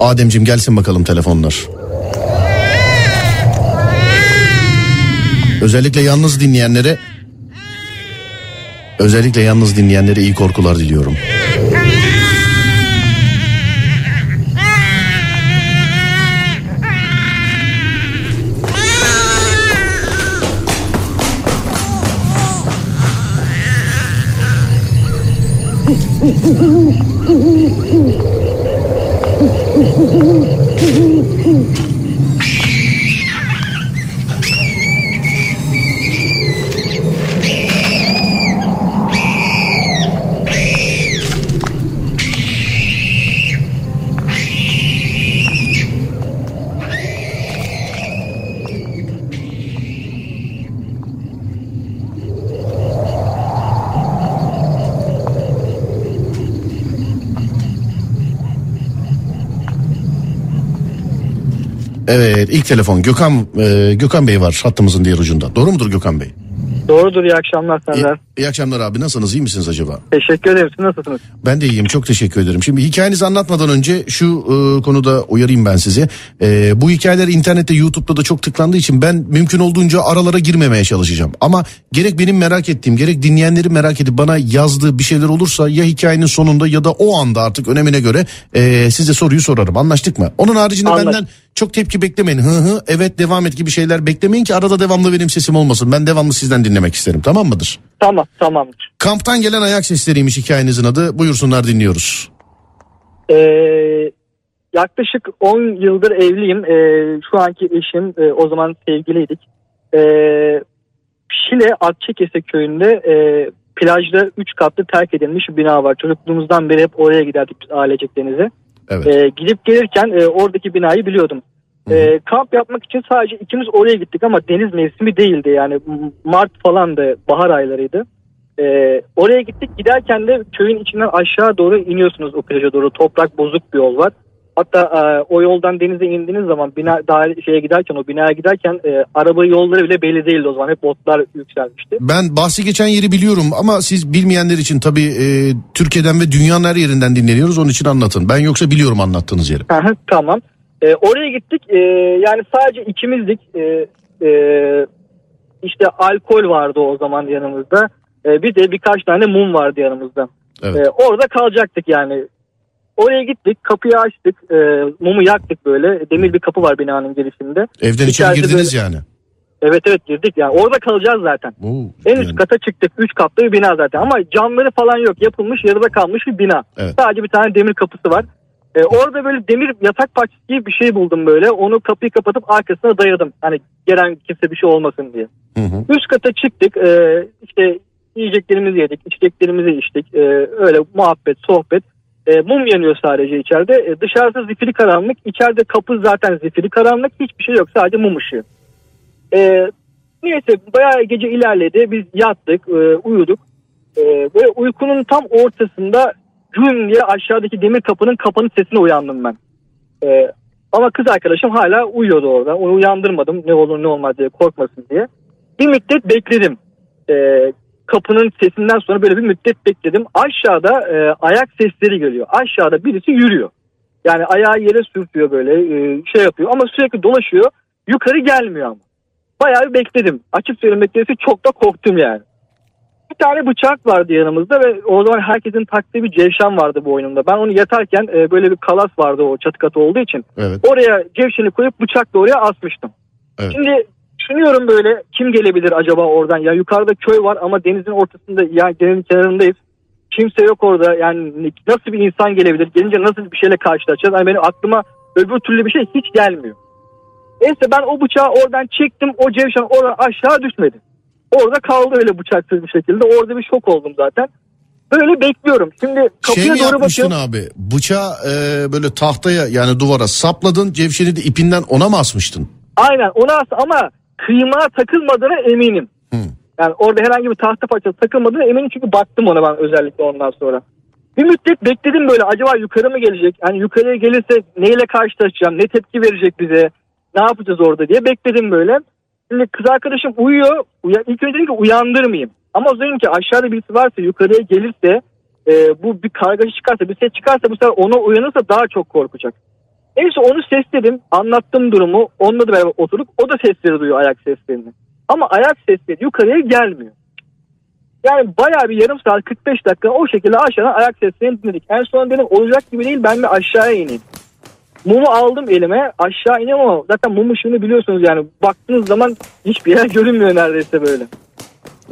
Ademcim gelsin bakalım telefonlar. Özellikle yalnız dinleyenlere özellikle yalnız dinleyenlere iyi korkular diliyorum. Mm-hmm. Evet ilk telefon Gökhan e, Gökhan Bey var hattımızın diğer ucunda. Doğru mudur Gökhan Bey? Doğrudur iyi akşamlar senden. İyi akşamlar abi nasılsınız iyi misiniz acaba? Teşekkür ederim. Siz nasılsınız? Ben de iyiyim çok teşekkür ederim. Şimdi hikayenizi anlatmadan önce şu e, konuda uyarayım ben sizi. E, bu hikayeler internette YouTube'da da çok tıklandığı için ben mümkün olduğunca aralara girmemeye çalışacağım. Ama gerek benim merak ettiğim gerek dinleyenleri merak edip bana yazdığı bir şeyler olursa ya hikayenin sonunda ya da o anda artık önemine göre e, size soruyu sorarım. Anlaştık mı? Onun haricinde Anlaştık. benden çok tepki beklemeyin. Hı hı evet devam et gibi şeyler beklemeyin ki arada devamlı benim sesim olmasın. Ben devamlı sizden dinlemek isterim tamam mıdır? Tamam tamamdır. Kamptan gelen ayak sesleriymiş hikayenizin adı. Buyursunlar dinliyoruz. Ee, yaklaşık 10 yıldır evliyim. Ee, şu anki eşim e, o zaman sevgiliydik. Ee, Şile Akçekese köyünde e, plajda 3 katlı terk edilmiş bir bina var. Çocukluğumuzdan beri hep oraya giderdik biz ailecek denize. Evet. Ee, gidip gelirken e, oradaki binayı biliyordum. Ee, kamp yapmak için sadece ikimiz oraya gittik ama deniz mevsimi değildi yani Mart falandı bahar aylarıydı. Ee, oraya gittik giderken de köyün içinden aşağı doğru iniyorsunuz o plaja doğru toprak bozuk bir yol var. Hatta e, o yoldan denize indiğiniz zaman bina daire şeye giderken o binaya giderken e, araba yolları bile belli değildi o zaman hep botlar yükselmişti. Ben bahsi geçen yeri biliyorum ama siz bilmeyenler için tabii e, Türkiye'den ve dünyanın her yerinden dinleniyoruz. Onun için anlatın. Ben yoksa biliyorum anlattığınız yeri. Tamam. Ee, oraya gittik. Ee, yani sadece ikimizdik. Ee, e, işte alkol vardı o zaman yanımızda. Ee, bir de birkaç tane mum vardı yanımızda. Evet. Ee, orada kalacaktık yani. Oraya gittik, kapıyı açtık, e, mumu yaktık böyle. Demir bir kapı var binanın girişinde. Evden içeri İçeride girdiniz böyle- yani. Evet evet girdik yani. Orada kalacağız zaten. Oo, En yani. üst kata çıktık. Üç katlı bir bina zaten. Ama camları falan yok. Yapılmış yarıda kalmış bir bina. Evet. Sadece bir tane demir kapısı var. Ee, orada böyle demir yatak parçası gibi bir şey buldum böyle. Onu kapıyı kapatıp arkasına dayadım. Hani gelen kimse bir şey olmasın diye. Hı hı. Üst kata çıktık. Ee, işte yiyeceklerimizi yedik. içeceklerimizi içtik. Ee, öyle muhabbet, sohbet. Ee, mum yanıyor sadece içeride. Ee, dışarısı zifiri karanlık. İçeride kapı zaten zifiri karanlık. Hiçbir şey yok. Sadece mum ışığı. Ee, neyse bayağı gece ilerledi. Biz yattık, e, uyuduk. Ee, böyle uykunun tam ortasında güm diye aşağıdaki demir kapının kapanış sesine uyandım ben. Ee, ama kız arkadaşım hala uyuyordu orada. Onu uyandırmadım ne olur ne olmaz diye korkmasın diye. Bir müddet bekledim. Ee, kapının sesinden sonra böyle bir müddet bekledim. Aşağıda e, ayak sesleri geliyor. Aşağıda birisi yürüyor. Yani ayağı yere sürtüyor böyle e, şey yapıyor ama sürekli dolaşıyor. Yukarı gelmiyor ama. Bayağı bir bekledim. Açık söylemek gerekirse çok da korktum yani. Bir tane bıçak vardı yanımızda ve o zaman herkesin taktığı bir cevşen vardı bu oyunumda. Ben onu yatarken e, böyle bir kalas vardı o çatı katı olduğu için. Evet. Oraya cevşeni koyup bıçakla oraya asmıştım. Evet. Şimdi düşünüyorum böyle kim gelebilir acaba oradan? Ya yukarıda köy var ama denizin ortasında yani denizin kenarındayız. Kimse yok orada yani nasıl bir insan gelebilir? Gelince nasıl bir şeyle karşılaşacağız? Yani benim aklıma öbür türlü bir şey hiç gelmiyor. Neyse ben o bıçağı oradan çektim. O cevşen oradan aşağı düşmedi. Orada kaldı öyle bıçaksız bir şekilde. Orada bir şok oldum zaten. Böyle bekliyorum. Şimdi kapıya Şey mi doğru bakıyorum. abi? Bıçağı e, böyle tahtaya yani duvara sapladın. Cevşeni de ipinden ona mı asmıştın? Aynen ona as ama kıyma takılmadığına eminim. Hı. Yani orada herhangi bir tahta parçası takılmadığına eminim çünkü baktım ona ben özellikle ondan sonra. Bir müddet bekledim böyle acaba yukarı mı gelecek? Hani yukarıya gelirse neyle karşılaşacağım? Ne tepki verecek bize? Ne yapacağız orada diye bekledim böyle. Şimdi kız arkadaşım uyuyor. Uya, ilk önce dedim ki uyandırmayayım. Ama o dedim ki aşağıda birisi varsa yukarıya gelirse e, bu bir kargaşa çıkarsa bir ses çıkarsa bu sefer ona uyanırsa daha çok korkacak. Son onu sesledim. Anlattım durumu. Onunla da beraber oturduk. O da sesleri duyuyor ayak seslerini. Ama ayak sesleri yukarıya gelmiyor. Yani bayağı bir yarım saat 45 dakika o şekilde aşağıdan ayak seslerini dinledik. En son dedim olacak gibi değil ben bir aşağıya ineyim. Mumu aldım elime aşağı ineyim ama zaten mum ışığını biliyorsunuz yani baktığınız zaman hiçbir yer görünmüyor neredeyse böyle.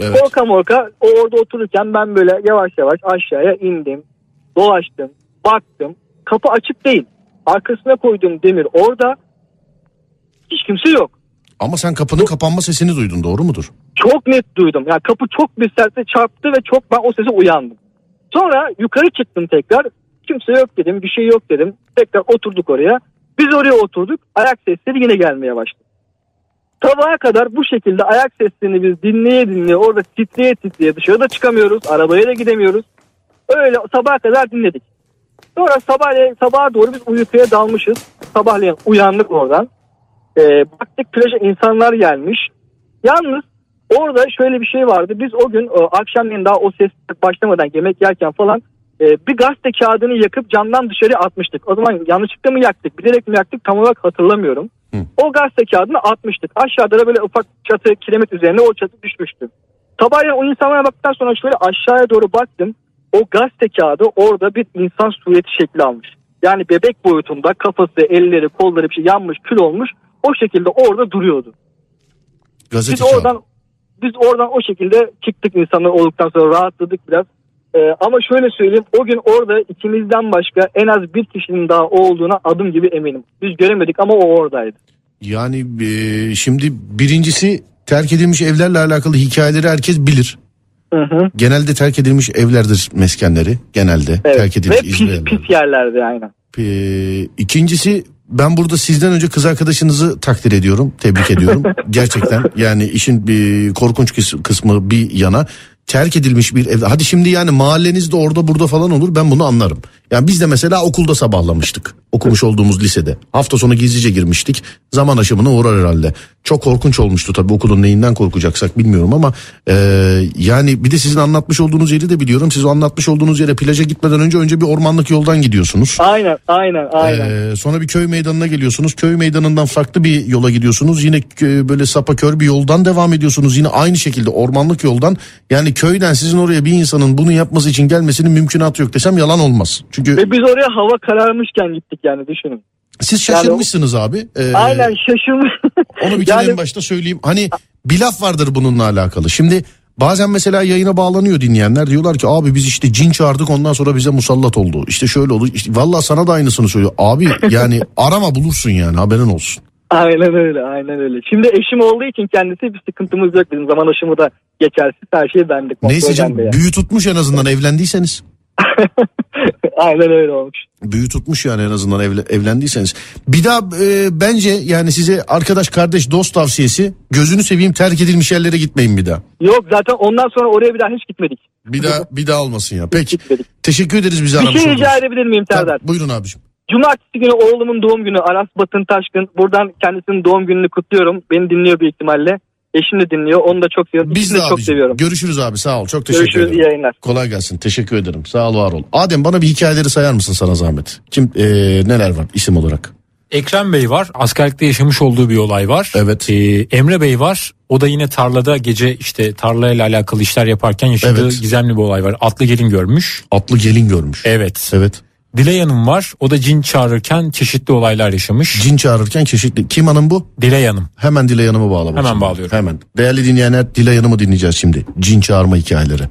Evet. Korka morka o orada otururken ben böyle yavaş yavaş aşağıya indim. Dolaştım. Baktım. Kapı açık değil. Arkasına koyduğum demir orada. Hiç kimse yok. Ama sen kapının kapanma sesini duydun doğru mudur? Çok net duydum. Yani kapı çok bir sertle çarptı ve çok ben o sese uyandım. Sonra yukarı çıktım tekrar. Kimse yok dedim. Bir şey yok dedim. Tekrar oturduk oraya. Biz oraya oturduk. Ayak sesleri yine gelmeye başladı. Sabaha kadar bu şekilde ayak seslerini biz dinleye dinleye orada titreye titreye dışarıda çıkamıyoruz. Arabaya da gidemiyoruz. Öyle sabaha kadar dinledik. Sonra sabahleyin, sabaha doğru biz uykuya dalmışız. Sabahleyin uyandık oradan. Ee, baktık plaja insanlar gelmiş. Yalnız orada şöyle bir şey vardı. Biz o gün e, akşamleyin daha o ses başlamadan yemek yerken falan e, bir gazete kağıdını yakıp camdan dışarı atmıştık. O zaman yanlışlıkla mı yaktık bilerek mi yaktık tam olarak hatırlamıyorum. Hı. O gazete kağıdını atmıştık. Aşağıda da böyle ufak çatı kiremit üzerine o çatı düşmüştü. Sabahleyin o insanlara baktıktan sonra şöyle aşağıya doğru baktım. O gazete kağıdı orada bir insan sureti şekli almış. Yani bebek boyutunda kafası, elleri, kolları bir şey yanmış, kül olmuş. O şekilde orada duruyordu. Gazete Biz oradan biz oradan o şekilde çıktık insanlar olduktan sonra rahatladık biraz. Ee, ama şöyle söyleyeyim o gün orada ikimizden başka en az bir kişinin daha olduğuna adım gibi eminim. Biz göremedik ama o oradaydı. Yani e, şimdi birincisi terk edilmiş evlerle alakalı hikayeleri herkes bilir. Hı hı. Genelde terk edilmiş evlerdir meskenleri. Genelde Evet. terk Ve edilmiş pis, izbe evler. pis yerlerde aynen. Ee, ikincisi ben burada sizden önce kız arkadaşınızı takdir ediyorum. Tebrik ediyorum. Gerçekten yani işin bir korkunç kıs- kısmı bir yana terk edilmiş bir evde. Hadi şimdi yani mahallenizde orada burada falan olur ben bunu anlarım. Yani biz de mesela okulda sabahlamıştık. Okumuş olduğumuz lisede. Hafta sonu gizlice girmiştik. Zaman aşımına uğrar herhalde. Çok korkunç olmuştu tabii okulun neyinden korkacaksak bilmiyorum ama e, yani bir de sizin anlatmış olduğunuz yeri de biliyorum. Siz o anlatmış olduğunuz yere plaja gitmeden önce önce bir ormanlık yoldan gidiyorsunuz. Aynen aynen aynen. Ee, sonra bir köy meydanına geliyorsunuz. Köy meydanından farklı bir yola gidiyorsunuz. Yine kö- böyle sapakör bir yoldan devam ediyorsunuz. Yine aynı şekilde ormanlık yoldan. Yani köyden sizin oraya bir insanın bunu yapması için gelmesinin mümkünatı yok desem yalan olmaz. Çünkü Ve biz oraya hava kararmışken gittik yani düşünün. siz yani şaşırmışsınız abi. Ee, Aynen şaşırmış. Onu bir kere Yani- en başta söyleyeyim. Hani bir laf vardır bununla alakalı. Şimdi bazen mesela yayına bağlanıyor dinleyenler. Diyorlar ki abi biz işte cin çağırdık ondan sonra bize musallat oldu. İşte şöyle oldu. İşte, Valla sana da aynısını söylüyor. Abi yani arama bulursun yani haberin olsun. Aynen öyle aynen öyle. Şimdi eşim olduğu için kendisi bir sıkıntımız yok. Bizim zaman aşımı da geçersiz her şey kontrol Neyse canım yani. büyü tutmuş en azından evlendiyseniz. aynen öyle olmuş. Büyü tutmuş yani en azından evle- evlendiyseniz. Bir daha e, bence yani size arkadaş kardeş dost tavsiyesi gözünü seveyim terk edilmiş yerlere gitmeyin bir daha. Yok zaten ondan sonra oraya bir daha hiç gitmedik. Bir daha bir daha olmasın ya. Peki Gitmedik. teşekkür ederiz bizi Bir aramış şey olduğunuz rica edebilir miyim Tabii, Serdar? Buyurun abiciğim. Cumartesi günü oğlumun doğum günü Aras Batın Taşkın. Buradan kendisinin doğum gününü kutluyorum. Beni dinliyor büyük ihtimalle. Eşim de dinliyor. Onu da çok seviyorum. Biz de de çok seviyorum. Görüşürüz abi sağ ol. Çok teşekkür Görüşürüz iyi ederim. yayınlar. Kolay gelsin. Teşekkür ederim. Sağ ol var ol. Adem bana bir hikayeleri sayar mısın sana zahmet? Kim e, neler var isim olarak? Ekrem Bey var. Askerlikte yaşamış olduğu bir olay var. Evet. Ee, Emre Bey var. O da yine tarlada gece işte tarlayla alakalı işler yaparken yaşadığı Evet. gizemli bir olay var. Atlı gelin görmüş. Atlı gelin görmüş. Evet. Evet. Dilay Hanım var. O da cin çağırırken çeşitli olaylar yaşamış. Cin çağırırken çeşitli. Kim hanım bu? Dilay Hanım. Hemen Dilay Hanım'ı bağla. Hemen bağlıyorum. Hemen. Değerli dinleyenler Dilay Hanım'ı dinleyeceğiz şimdi. Cin çağırma hikayeleri.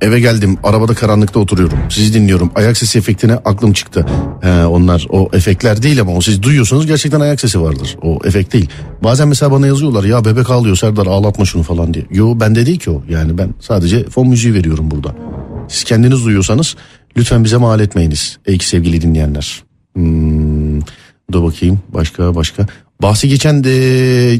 Eve geldim. Arabada karanlıkta oturuyorum. Sizi dinliyorum. Ayak sesi efektine aklım çıktı. He, onlar o efektler değil ama o siz duyuyorsunuz gerçekten ayak sesi vardır. O efekt değil. Bazen mesela bana yazıyorlar ya bebek ağlıyor Serdar ağlatma şunu falan diye. Yo bende değil ki o. Yani ben sadece fon müziği veriyorum burada. Siz kendiniz duyuyorsanız lütfen bize mal etmeyiniz. Ey sevgili dinleyenler. Hmm, dur bakayım başka başka. Bahsi geçen de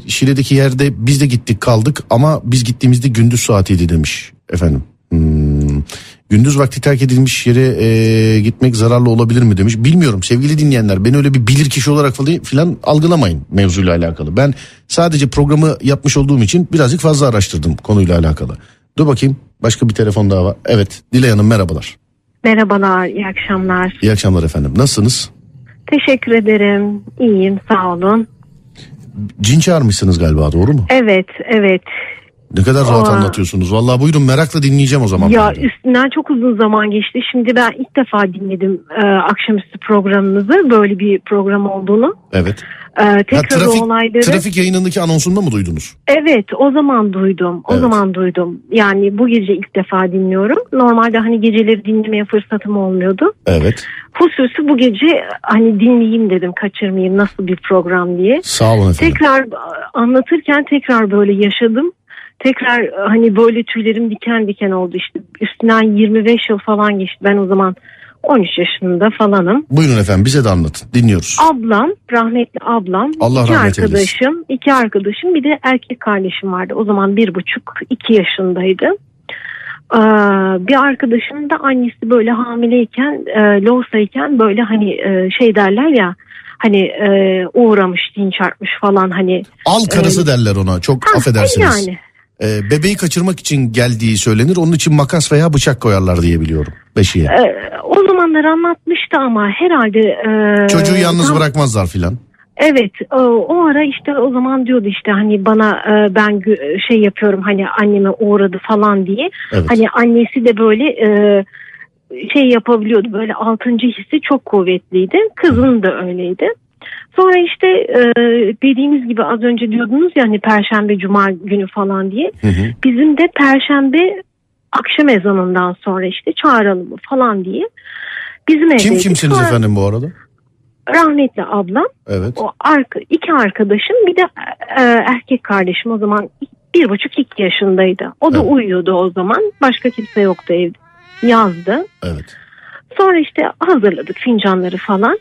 Şile'deki yerde biz de gittik kaldık ama biz gittiğimizde gündüz saatiydi demiş efendim. Hmm. Gündüz vakti terk edilmiş yere e, gitmek zararlı olabilir mi demiş. Bilmiyorum sevgili dinleyenler beni öyle bir bilir kişi olarak falan filan algılamayın mevzuyla alakalı. Ben sadece programı yapmış olduğum için birazcık fazla araştırdım konuyla alakalı. Dur bakayım başka bir telefon daha var. Evet Dilay Hanım merhabalar. Merhabalar, iyi akşamlar. İyi akşamlar efendim nasılsınız? Teşekkür ederim. İyiyim, sağ olun. Cin çağırmışsınız galiba doğru mu? Evet, evet. Ne kadar rahat Aa. anlatıyorsunuz. Vallahi buyurun merakla dinleyeceğim o zaman. Ya üstünden çok uzun zaman geçti. Şimdi ben ilk defa dinledim e, akşamüstü programınızı. Böyle bir program olduğunu. Evet. E, Ha, tekrar trafik, o olayları. trafik yayınındaki anonsunda mı duydunuz? Evet, o zaman duydum. O Evet. zaman duydum. Yani bu gece ilk defa dinliyorum. Normalde hani geceleri dinlemeye fırsatım olmuyordu. Evet. Hususi bu gece hani dinleyeyim dedim, kaçırmayayım nasıl bir program diye. Sağ olun efendim. Tekrar e, anlatırken tekrar böyle yaşadım. Tekrar e, hani böyle tüylerim diken diken oldu işte. Üstünden 25 yıl falan geçti. Ben o zaman 13 yaşında falanım. Buyurun efendim bize de anlatın. Dinliyoruz. Ablam, rahmetli ablam, Allah iki rahmet eylesin. arkadaşım, iki arkadaşım bir de erkek kardeşim vardı. O zaman bir buçuk, iki yaşındaydı. Ee, bir arkadaşımın da annesi böyle hamileyken, e, böyle hani e, şey derler ya hani e, uğramış, din çarpmış falan hani. Al karısı derler ona. Çok Ha, affedersiniz. Yani Ee, bebeği kaçırmak için geldiği söylenir. Onun için makas veya bıçak koyarlar diye biliyorum. Beşiğe. e, o zamanlar anlatmıştı ama herhalde. e, Çocuğu yalnız tam- bırakmazlar filan. Evet o, o ara işte o zaman diyordu işte hani bana e, ben şey yapıyorum hani anneme uğradı falan diye. Evet. Hani annesi de böyle e, şey yapabiliyordu böyle altıncı hissi çok kuvvetliydi. Kızın da öyleydi. Sonra işte e, dediğimiz gibi az önce diyordunuz ya hani perşembe cuma günü falan diye. Hı hı. Bizim de perşembe akşam ezanından sonra işte çağıralım falan diye. Bizim Kim evdeydik. kimsiniz Sonra efendim bu arada? Rahmetli ablam Evet. o arka, iki arkadaşım bir de e, erkek kardeşim o zaman bir buçuk iki yaşındaydı. O da Evet. uyuyordu o zaman. Başka kimse yoktu evde. Yazdı. Evet. Sonra işte hazırladık fincanları falan.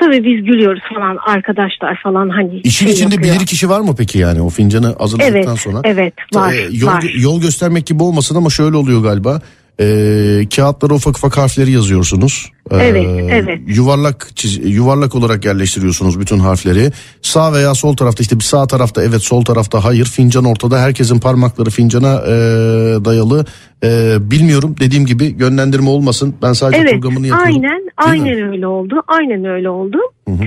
Tabii biz gülüyoruz falan arkadaşlar falan hani. İşin şey içinde yapıyor. bilir kişi var mı peki yani o fincanı hazırladıktan Evet, sonra? evet var, Ee, yol, var. yol göstermek gibi olmasın ama şöyle oluyor galiba. Ee, kağıtlara ufak ufak harfleri yazıyorsunuz. Ee, Evet, evet. Yuvarlak çiz- yuvarlak olarak yerleştiriyorsunuz bütün harfleri. Sağ veya sol tarafta işte bir sağ tarafta evet sol tarafta hayır. Fincan ortada herkesin parmakları fincana e, dayalı. E, bilmiyorum dediğim gibi yönlendirme olmasın. Ben sadece Evet programını yapıyorum. aynen aynen öyle oldu. Aynen öyle oldu. Hı hı.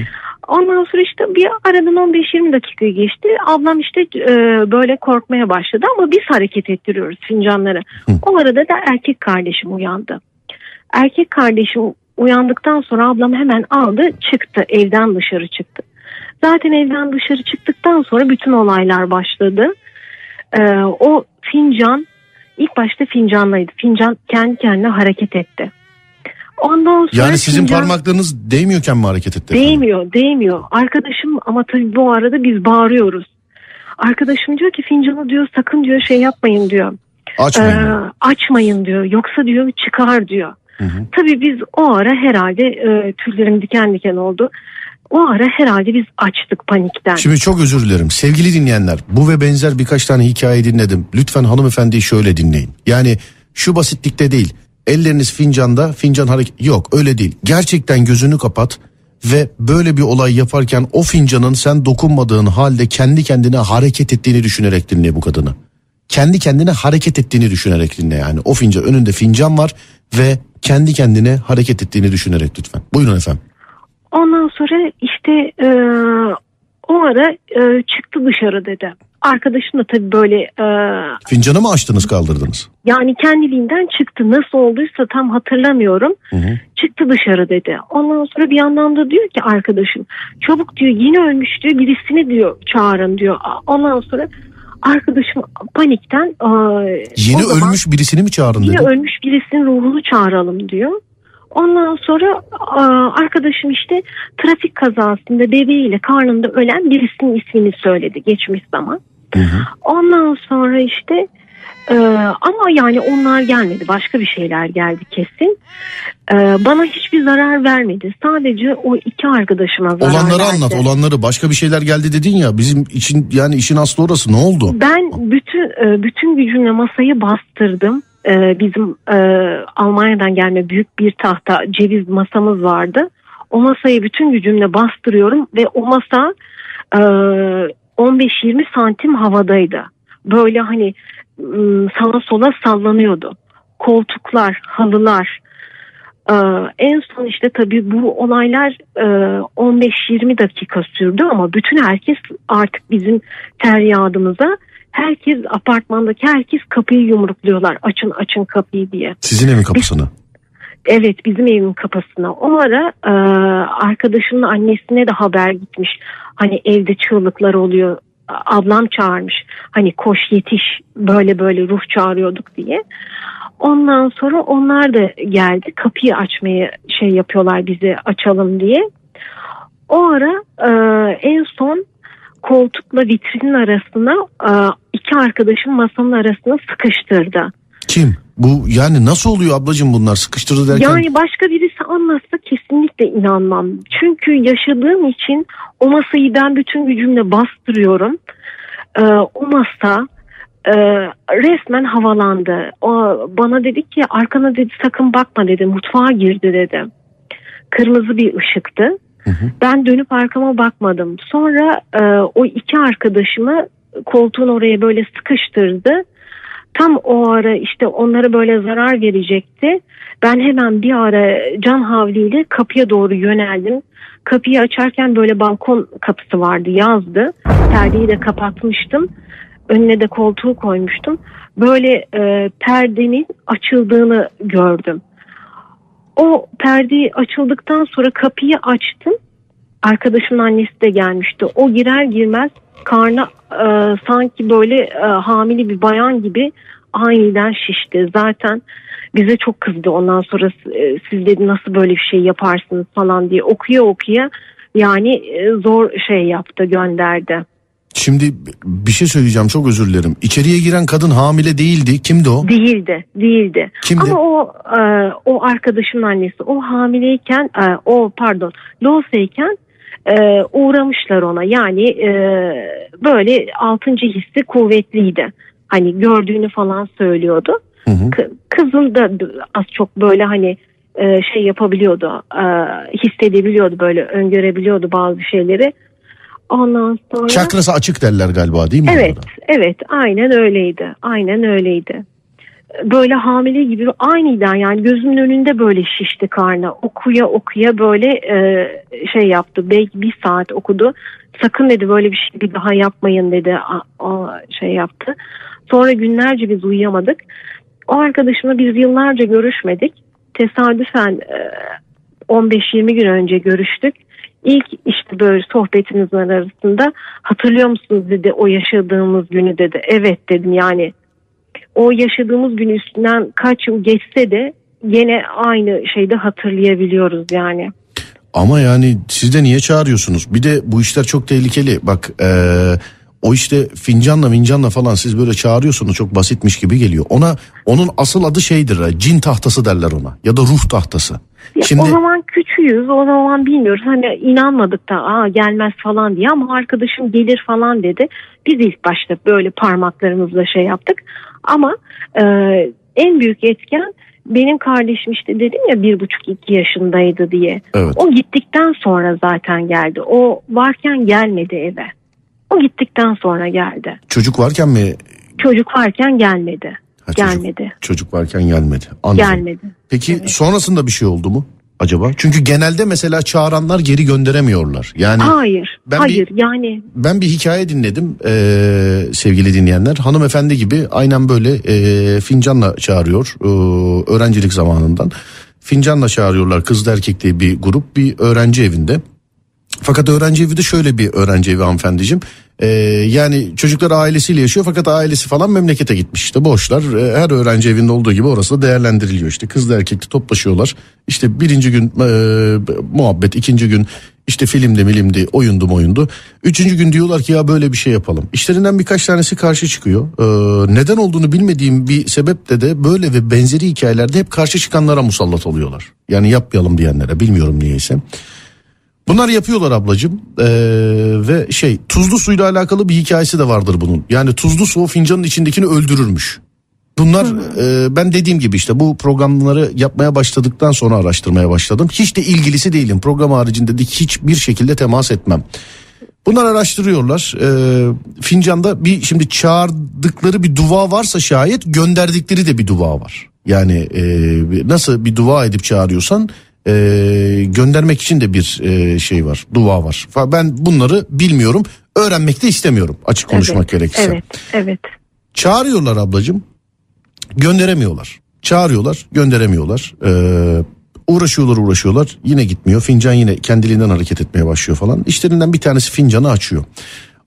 Ondan sonra işte bir aradan 15-20 dakika geçti. Ablam işte e, böyle korkmaya başladı ama biz hareket ettiriyoruz fincanları. Hı. O arada da erkek kardeşim uyandı. Erkek kardeşim uyandıktan sonra ablam hemen aldı çıktı evden dışarı çıktı. Zaten evden dışarı çıktıktan sonra bütün olaylar başladı. E, o fincan ilk başta fincanlaydı. Fincan kendi kendine hareket etti. Ondan sonra Yani sizin fincan- parmaklarınız değmiyorken mi hareket etti? efendim? Değmiyor, değmiyor. Arkadaşım ama tabii bu arada biz bağırıyoruz. Arkadaşım diyor ki fincanı diyor sakın diyor şey yapmayın diyor. Açmayın. Ee, açmayın diyor. Yoksa diyor çıkar diyor. Hı hı. Tabii biz o ara herhalde e, tüylerim diken diken oldu. O ara herhalde biz açtık panikten. Şimdi çok özür dilerim. Sevgili dinleyenler bu ve benzer birkaç tane hikaye dinledim. Lütfen hanımefendiyi şöyle dinleyin. Yani şu basitlikte değil. Elleriniz fincanda fincan hareket yok öyle değil. Gerçekten gözünü kapat ve böyle bir olay yaparken o fincanın sen dokunmadığın halde kendi kendine hareket ettiğini düşünerek dinle bu kadını. Kendi kendine hareket ettiğini düşünerek dinle yani. O fincan önünde fincan var ve kendi kendine hareket ettiğini düşünerek lütfen. Buyurun efendim. Ondan sonra işte e, o ara e, çıktı dışarı dedi. Arkadaşım da tabii böyle e, Fincanı mı açtınız kaldırdınız? yani kendiliğinden çıktı. Nasıl olduysa tam hatırlamıyorum. Hı hı. Çıktı dışarı dedi. Ondan sonra bir yandan da diyor ki arkadaşım çabuk diyor yeni ölmüş diyor birisini diyor çağırın diyor. Ondan sonra arkadaşım panikten aa, Yeni zaman ölmüş birisini mi çağırın dedi? ölmüş birisinin ruhunu çağıralım diyor. Ondan sonra arkadaşım işte trafik kazasında bebeğiyle karnında ölen birisinin ismini söyledi geçmiş zaman. Hı hı. Ondan sonra işte Ee, ama yani onlar gelmedi. Başka bir şeyler geldi kesin. Ee, bana hiçbir zarar vermedi. Sadece o iki arkadaşıma zarar Olanları verdi. anlat olanları başka bir şeyler geldi dedin ya bizim için yani işin aslı orası ne oldu? Ben bütün e, bütün gücümle masayı bastırdım. E, Bizim e, Almanya'dan gelme büyük bir tahta ceviz masamız vardı. O masayı bütün gücümle bastırıyorum ve o masa e, 15-20 santim havadaydı. Böyle hani m, sağa sola sallanıyordu. Koltuklar, halılar. E, En son işte tabii bu olaylar e, 15-20 dakika sürdü ama bütün herkes artık bizim feryadımıza herkes apartmandaki herkes kapıyı yumrukluyorlar. Açın açın kapıyı diye. Sizin evin kapısını. Evet bizim evin kapısına. O ara e, arkadaşımın annesine de haber gitmiş. Hani evde çığlıklar oluyor. Ablam çağırmış. Hani koş yetiş böyle böyle ruh çağırıyorduk diye. Ondan sonra onlar da geldi. Kapıyı açmaya şey yapıyorlar bizi açalım diye. O ara e, en son koltukla vitrinin arasına e, iki arkadaşım masanın arasına sıkıştırdı. Kim? Bu yani nasıl oluyor ablacığım bunlar sıkıştırdı derken? Yani başka birisi anlatsa kesinlikle inanmam. Çünkü yaşadığım için o masayı ben bütün gücümle bastırıyorum. Ee, o masa e, resmen havalandı. O bana dedi ki arkana dedi sakın bakma dedi mutfağa girdi dedi. Kırmızı bir ışıktı. Hı hı. Ben dönüp arkama bakmadım. Sonra e, o iki arkadaşımı koltuğun oraya böyle sıkıştırdı. Tam o ara işte onlara böyle zarar verecekti. Ben hemen bir ara can havliyle kapıya doğru yöneldim. Kapıyı açarken böyle balkon kapısı vardı yazdı. Perdeyi de kapatmıştım. Önüne de koltuğu koymuştum. Böyle e, perdenin açıldığını gördüm. O perdeyi açıldıktan sonra kapıyı açtım. Arkadaşımın annesi de gelmişti. O girer girmez karnı e, sanki böyle e, hamile bir bayan gibi aniden şişti. Zaten bize çok kızdı ondan sonra e, siz dedi nasıl böyle bir şey yaparsınız falan diye okuya okuya yani e, zor şey yaptı gönderdi. Şimdi bir şey söyleyeceğim çok özür dilerim. İçeriye giren kadın hamile değildi. Kimdi o? Değildi, değildi. Kimdi? Ama o e, o arkadaşımın annesi o hamileyken e, o pardon loseyken e, uğramışlar ona. Yani e, böyle altıncı hissi kuvvetliydi. Hani gördüğünü falan söylüyordu. Hı hı. K- kızın da az çok böyle hani e, şey yapabiliyordu. E, hissedebiliyordu böyle öngörebiliyordu bazı şeyleri. Ondan sonra Çakrası açık derler galiba değil mi? Evet, orada? evet, aynen öyleydi. Aynen öyleydi. Böyle hamile gibi aniden yani gözümün önünde böyle şişti karnı. Okuya okuya böyle e, şey yaptı. Belki bir saat okudu. Sakın dedi böyle bir şey bir daha yapmayın dedi. A- O şey yaptı. Sonra günlerce biz uyuyamadık. O arkadaşımla biz yıllarca görüşmedik. Tesadüfen e, 15-20 gün önce görüştük. İlk işte böyle sohbetimizin arasında hatırlıyor musunuz dedi o yaşadığımız günü dedi. Evet dedim yani o yaşadığımız gün üstünden kaç yıl geçse de yine aynı şeyde hatırlayabiliyoruz yani. Ama yani siz de niye çağırıyorsunuz? Bir de bu işler çok tehlikeli. Bak eee, o işte fincanla mincanla falan siz böyle çağırıyorsunuz çok basitmiş gibi geliyor. Ona onun asıl adı şeydir ha, cin tahtası derler ona ya da ruh tahtası. Ya Şimdi O zaman küçüğüz o zaman bilmiyoruz hani inanmadık da aa gelmez falan diye ama arkadaşım gelir falan dedi. Biz ilk başta böyle parmaklarımızla şey yaptık ama e, en büyük etken benim kardeşim işte dedim ya bir buçuk iki yaşındaydı diye. evet. O gittikten sonra zaten geldi. O varken gelmedi eve. O gittikten sonra geldi. Çocuk varken mi? Çocuk varken gelmedi. Ha, çocuk, Gelmedi. çocuk varken gelmedi. Anladım. Gelmedi. Peki Evet. sonrasında bir şey oldu mu acaba? Çünkü genelde mesela çağıranlar geri gönderemiyorlar. Yani Hayır. Ben hayır yani ben bir hikaye dinledim eee, sevgili dinleyenler. Hanımefendi gibi aynen böyle eee, fincanla çağırıyor eee, öğrencilik zamanından. Fincanla çağırıyorlar kızlı erkekli bir grup bir öğrenci evinde. Fakat öğrenci evi de şöyle bir öğrenci evi hanımefendiciğim. Ee, yani çocuklar ailesiyle yaşıyor fakat ailesi falan memlekete gitmiş işte boşlar. Ee, her öğrenci evinde olduğu gibi orası da değerlendiriliyor işte kızla erkekli toplaşıyorlar. İşte birinci gün e, muhabbet ikinci gün işte filmde milimdi oyundu oyundu. Üçüncü gün diyorlar ki ya böyle bir şey yapalım. İşlerinden birkaç tanesi karşı çıkıyor. Ee, neden olduğunu bilmediğim bir sebeple de böyle ve benzeri hikayelerde hep karşı çıkanlara musallat oluyorlar. Yani yapmayalım diyenlere bilmiyorum niyeyse. Bunlar yapıyorlar ablacığım Ee, ve şey tuzlu suyla alakalı bir hikayesi de vardır bunun. Yani tuzlu su o fincanın içindekini öldürürmüş. Bunlar e, ben dediğim gibi işte bu programları yapmaya başladıktan sonra araştırmaya başladım. Hiç de ilgilisi değilim. Program haricinde de hiçbir şekilde temas etmem. Bunlar araştırıyorlar. E, fincanda bir şimdi çağırdıkları bir dua varsa şayet gönderdikleri de bir dua var. Yani e, nasıl bir dua edip çağırıyorsan e, göndermek için de bir e, şey var. Dua var. Ben bunları bilmiyorum. Öğrenmek de istemiyorum açık konuşmak evet, gerekirse. Evet, evet. Çağırıyorlar ablacığım. Gönderemiyorlar. Çağırıyorlar, gönderemiyorlar. Ee, uğraşıyorlar, uğraşıyorlar. Yine gitmiyor. Fincan yine kendiliğinden hareket etmeye başlıyor falan. İşlerinden bir tanesi fincanı açıyor.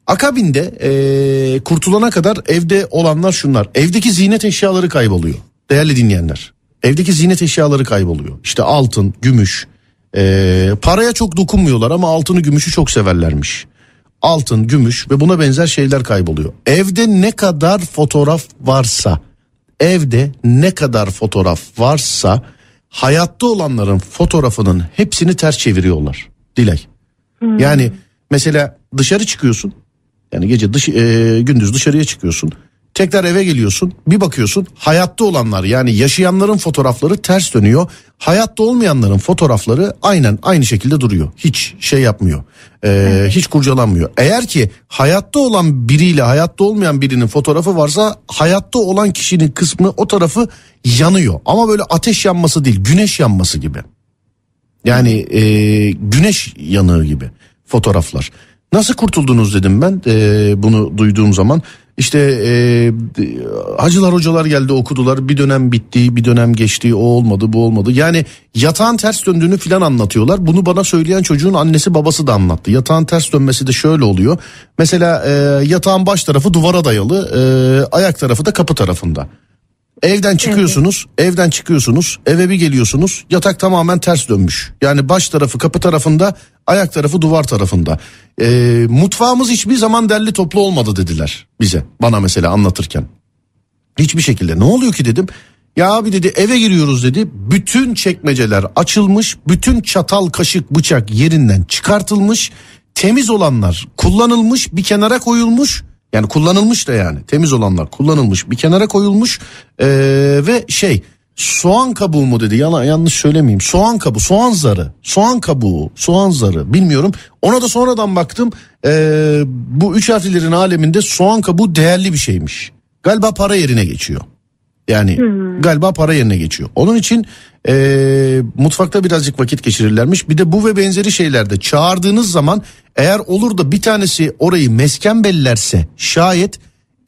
Akabinde ee, kurtulana kadar evde olanlar şunlar. Evdeki ziynet eşyaları kayboluyor. Değerli dinleyenler. Evdeki ziynet eşyaları kayboluyor. İşte altın, gümüş. ee, paraya çok dokunmuyorlar ama altını, gümüşü çok severlermiş altın, gümüş ve buna benzer şeyler kayboluyor. Evde ne kadar fotoğraf varsa, evde ne kadar fotoğraf varsa hayatta olanların fotoğrafının hepsini ters çeviriyorlar. Dilay. Yani mesela dışarı çıkıyorsun. Yani gece dış, e, gündüz dışarıya çıkıyorsun. Tekrar eve geliyorsun. Bir bakıyorsun hayatta olanlar yani yaşayanların fotoğrafları ters dönüyor. Hayatta olmayanların fotoğrafları aynen aynı şekilde duruyor. Hiç şey yapmıyor. Ee, hiç kurcalanmıyor. Eğer ki hayatta olan biriyle hayatta olmayan birinin fotoğrafı varsa hayatta olan kişinin kısmı o tarafı yanıyor. Ama böyle ateş yanması değil güneş yanması gibi. Yani e, güneş yanığı gibi fotoğraflar. Nasıl kurtuldunuz dedim ben e, bunu duyduğum zaman. İşte e, hacılar hocalar geldi okudular bir dönem bitti bir dönem geçti o olmadı bu olmadı. Yani yatağın ters döndüğünü filan anlatıyorlar. Bunu bana söyleyen çocuğun annesi babası da anlattı. Yatağın ters dönmesi de şöyle oluyor. Mesela e, yatağın baş tarafı duvara dayalı e, ayak tarafı da kapı tarafında. Evden çıkıyorsunuz, evden çıkıyorsunuz, eve bir geliyorsunuz, yatak tamamen ters dönmüş. Yani baş tarafı kapı tarafında, ayak tarafı duvar tarafında. Ee, mutfağımız hiçbir zaman derli toplu olmadı dediler bize, bana mesela anlatırken. Hiçbir şekilde. Ne oluyor ki dedim. Ya abi dedi eve giriyoruz dedi. Bütün çekmeceler açılmış, bütün çatal, kaşık, bıçak yerinden çıkartılmış. Temiz olanlar kullanılmış, bir kenara koyulmuş. Yani kullanılmış da yani. Temiz olanlar kullanılmış. Bir kenara koyulmuş Ee, ve şey soğan kabuğu mu dedi? Yalan yanlış söylemeyeyim. Soğan kabuğu soğan zarı. Soğan kabuğu soğan zarı. Bilmiyorum. Ona da sonradan baktım. Ee, bu üç harflerin aleminde soğan kabuğu değerli bir şeymiş. Galiba para yerine geçiyor. Yani galiba para yerine geçiyor. Onun için eee, mutfakta birazcık vakit geçirirlermiş. Bir de bu ve benzeri şeylerde çağırdığınız zaman eğer olur da bir tanesi orayı mesken bellerse şayet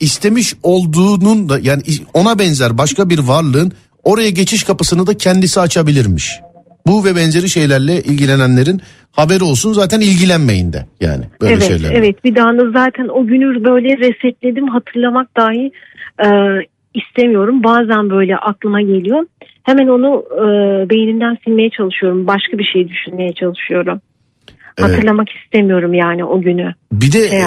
istemiş olduğunun da yani ona benzer başka bir varlığın oraya geçiş kapısını da kendisi açabilirmiş. Bu ve benzeri şeylerle ilgilenenlerin haberi olsun zaten ilgilenmeyin de yani böyle evet, şeylerle. evet. Bir daha da zaten o günü böyle resetledim. Hatırlamak dahi e, istemiyorum. Bazen böyle aklıma geliyor. Hemen onu e, beynimden silmeye çalışıyorum. Başka bir şey düşünmeye çalışıyorum. Evet. Hatırlamak istemiyorum yani o günü. Bir de şey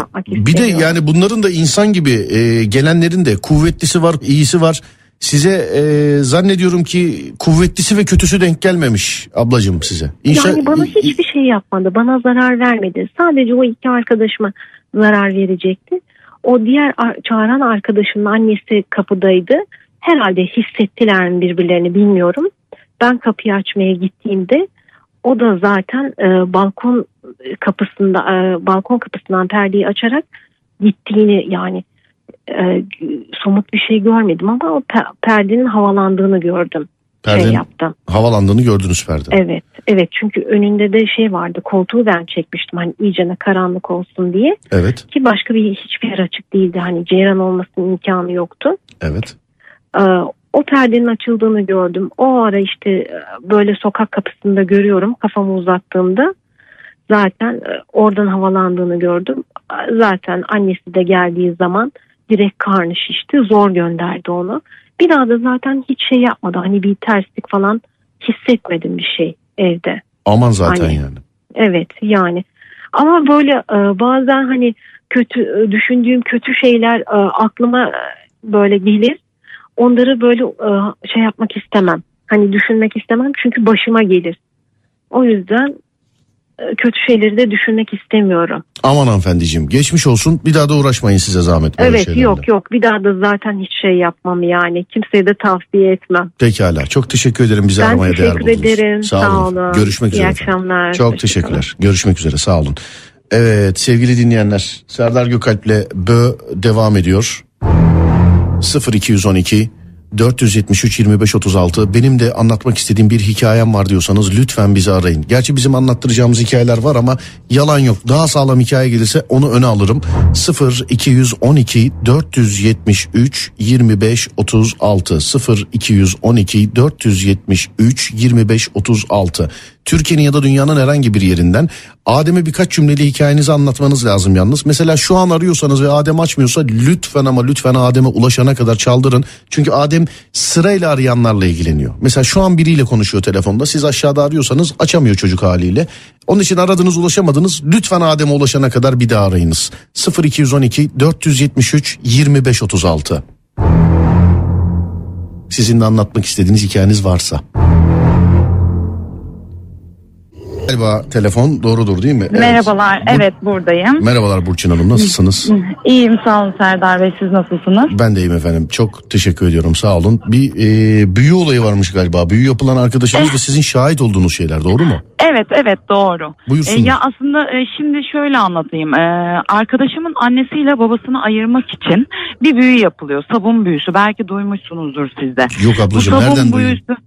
bir de yani bunların da insan gibi e, gelenlerin de kuvvetlisi var, iyisi var. Size e, zannediyorum ki kuvvetlisi ve kötüsü denk gelmemiş ablacığım size. İnşa- Yani bana hiçbir şey yapmadı. Bana zarar vermedi. Sadece o iki arkadaşıma zarar verecekti. O diğer çağıran arkadaşımın annesi kapıdaydı. Herhalde hissettiler mi birbirlerini bilmiyorum. Ben kapıyı açmaya gittiğimde o da zaten e, balkon kapısında e, balkon kapısından perdeyi açarak gittiğini yani e, somut bir şey görmedim ama o pe- perdenin havalandığını gördüm. Perdenin Şey yaptım. havalandığını gördünüz perde. Evet, evet çünkü önünde de şey vardı koltuğu ben çekmiştim hani iyicene karanlık olsun diye Evet, ki başka bir hiçbir yer açık değildi hani ceyran olmasının imkanı yoktu. evet. Ee, o perdenin açıldığını gördüm. O ara işte e, böyle sokak kapısında görüyorum kafamı uzattığımda zaten e, oradan havalandığını gördüm. zaten annesi de geldiği zaman direkt karnı şişti. Zor gönderdi onu. Bir daha da zaten hiç şey yapmadı. Hani bir terslik falan hissetmedim bir şey evde. Aman zaten Hani- yani. Evet yani. Ama böyle e, bazen hani kötü düşündüğüm kötü şeyler aklıma böyle gelir. Onları böyle e, şey yapmak istemem. Hani düşünmek istemem çünkü başıma gelir. O yüzden e, kötü şeyleri de düşünmek istemiyorum. Aman hanımefendiciğim geçmiş olsun bir daha da uğraşmayın size zahmet. böyle evet şeylerle. yok yok bir daha da zaten hiç şey yapmam yani. Kimseye de tavsiye etmem. Pekala çok teşekkür ederim bizi ben aramaya değer teşekkür buldunuz. ederim. Sağ, olun. Görüşmek İyi üzere. akşamlar. Çok Hoşçakalın. teşekkürler. Görüşmek üzere sağ olun. Evet sevgili dinleyenler Serdar Gökalp'le Bö devam ediyor. 0212 473 25 36 benim de anlatmak istediğim bir hikayem var diyorsanız lütfen bizi arayın. Gerçi bizim anlattıracağımız hikayeler var ama yalan yok. Daha sağlam hikaye gelirse onu öne alırım. 0 212 473 25 36 0 212 473 25 36 Türkiye'nin ya da dünyanın herhangi bir yerinden Adem'e birkaç cümleli hikayenizi anlatmanız lazım yalnız. Mesela şu an arıyorsanız ve Adem açmıyorsa lütfen ama lütfen Adem'e ulaşana kadar çaldırın. Çünkü Adem sırayla arayanlarla ilgileniyor. Mesela şu an biriyle konuşuyor telefonda. Siz aşağıda arıyorsanız açamıyor çocuk haliyle. Onun için aradınız ulaşamadınız. Lütfen Adem'e ulaşana kadar bir daha arayınız. 0212 473 25 36 Sizin de anlatmak istediğiniz hikayeniz varsa. Galiba telefon doğrudur değil mi? Evet. Merhabalar, Bu- evet buradayım. Merhabalar Burçin Hanım nasılsınız? İyiyim sağ olun Serdar Bey, siz nasılsınız? Ben de iyiyim efendim. Çok teşekkür ediyorum sağ olun. Bir e, büyü olayı varmış galiba. Büyü yapılan arkadaşınız da sizin şahit olduğunuz şeyler doğru mu? Evet, evet doğru. Buyursunlar. E, ya aslında e, şimdi şöyle anlatayım. E, arkadaşımın annesiyle babasını ayırmak için bir büyü yapılıyor. Sabun büyüsü. Belki duymuşsunuzdur siz de. Yok ablacığım nereden duydun?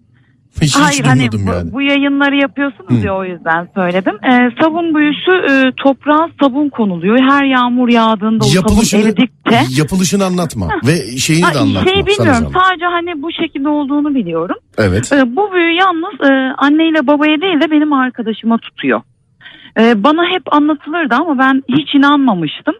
Hiç, Hayır hiç hani bu, yani. bu yayınları yapıyorsunuz Hı. ya o yüzden söyledim. E, sabun büyüsü e, toprağa sabun konuluyor. Her yağmur yağdığında o sabun Yapılışını, eridikçe. yapılışını anlatma ve şeyini de anlatma. şey Sana bilmiyorum zahmet. sadece hani bu şekilde olduğunu biliyorum. Evet. Ee, bu büyü yalnız e, anneyle babaya değil de benim arkadaşıma tutuyor. Ee, bana hep anlatılırdı ama ben hiç inanmamıştım.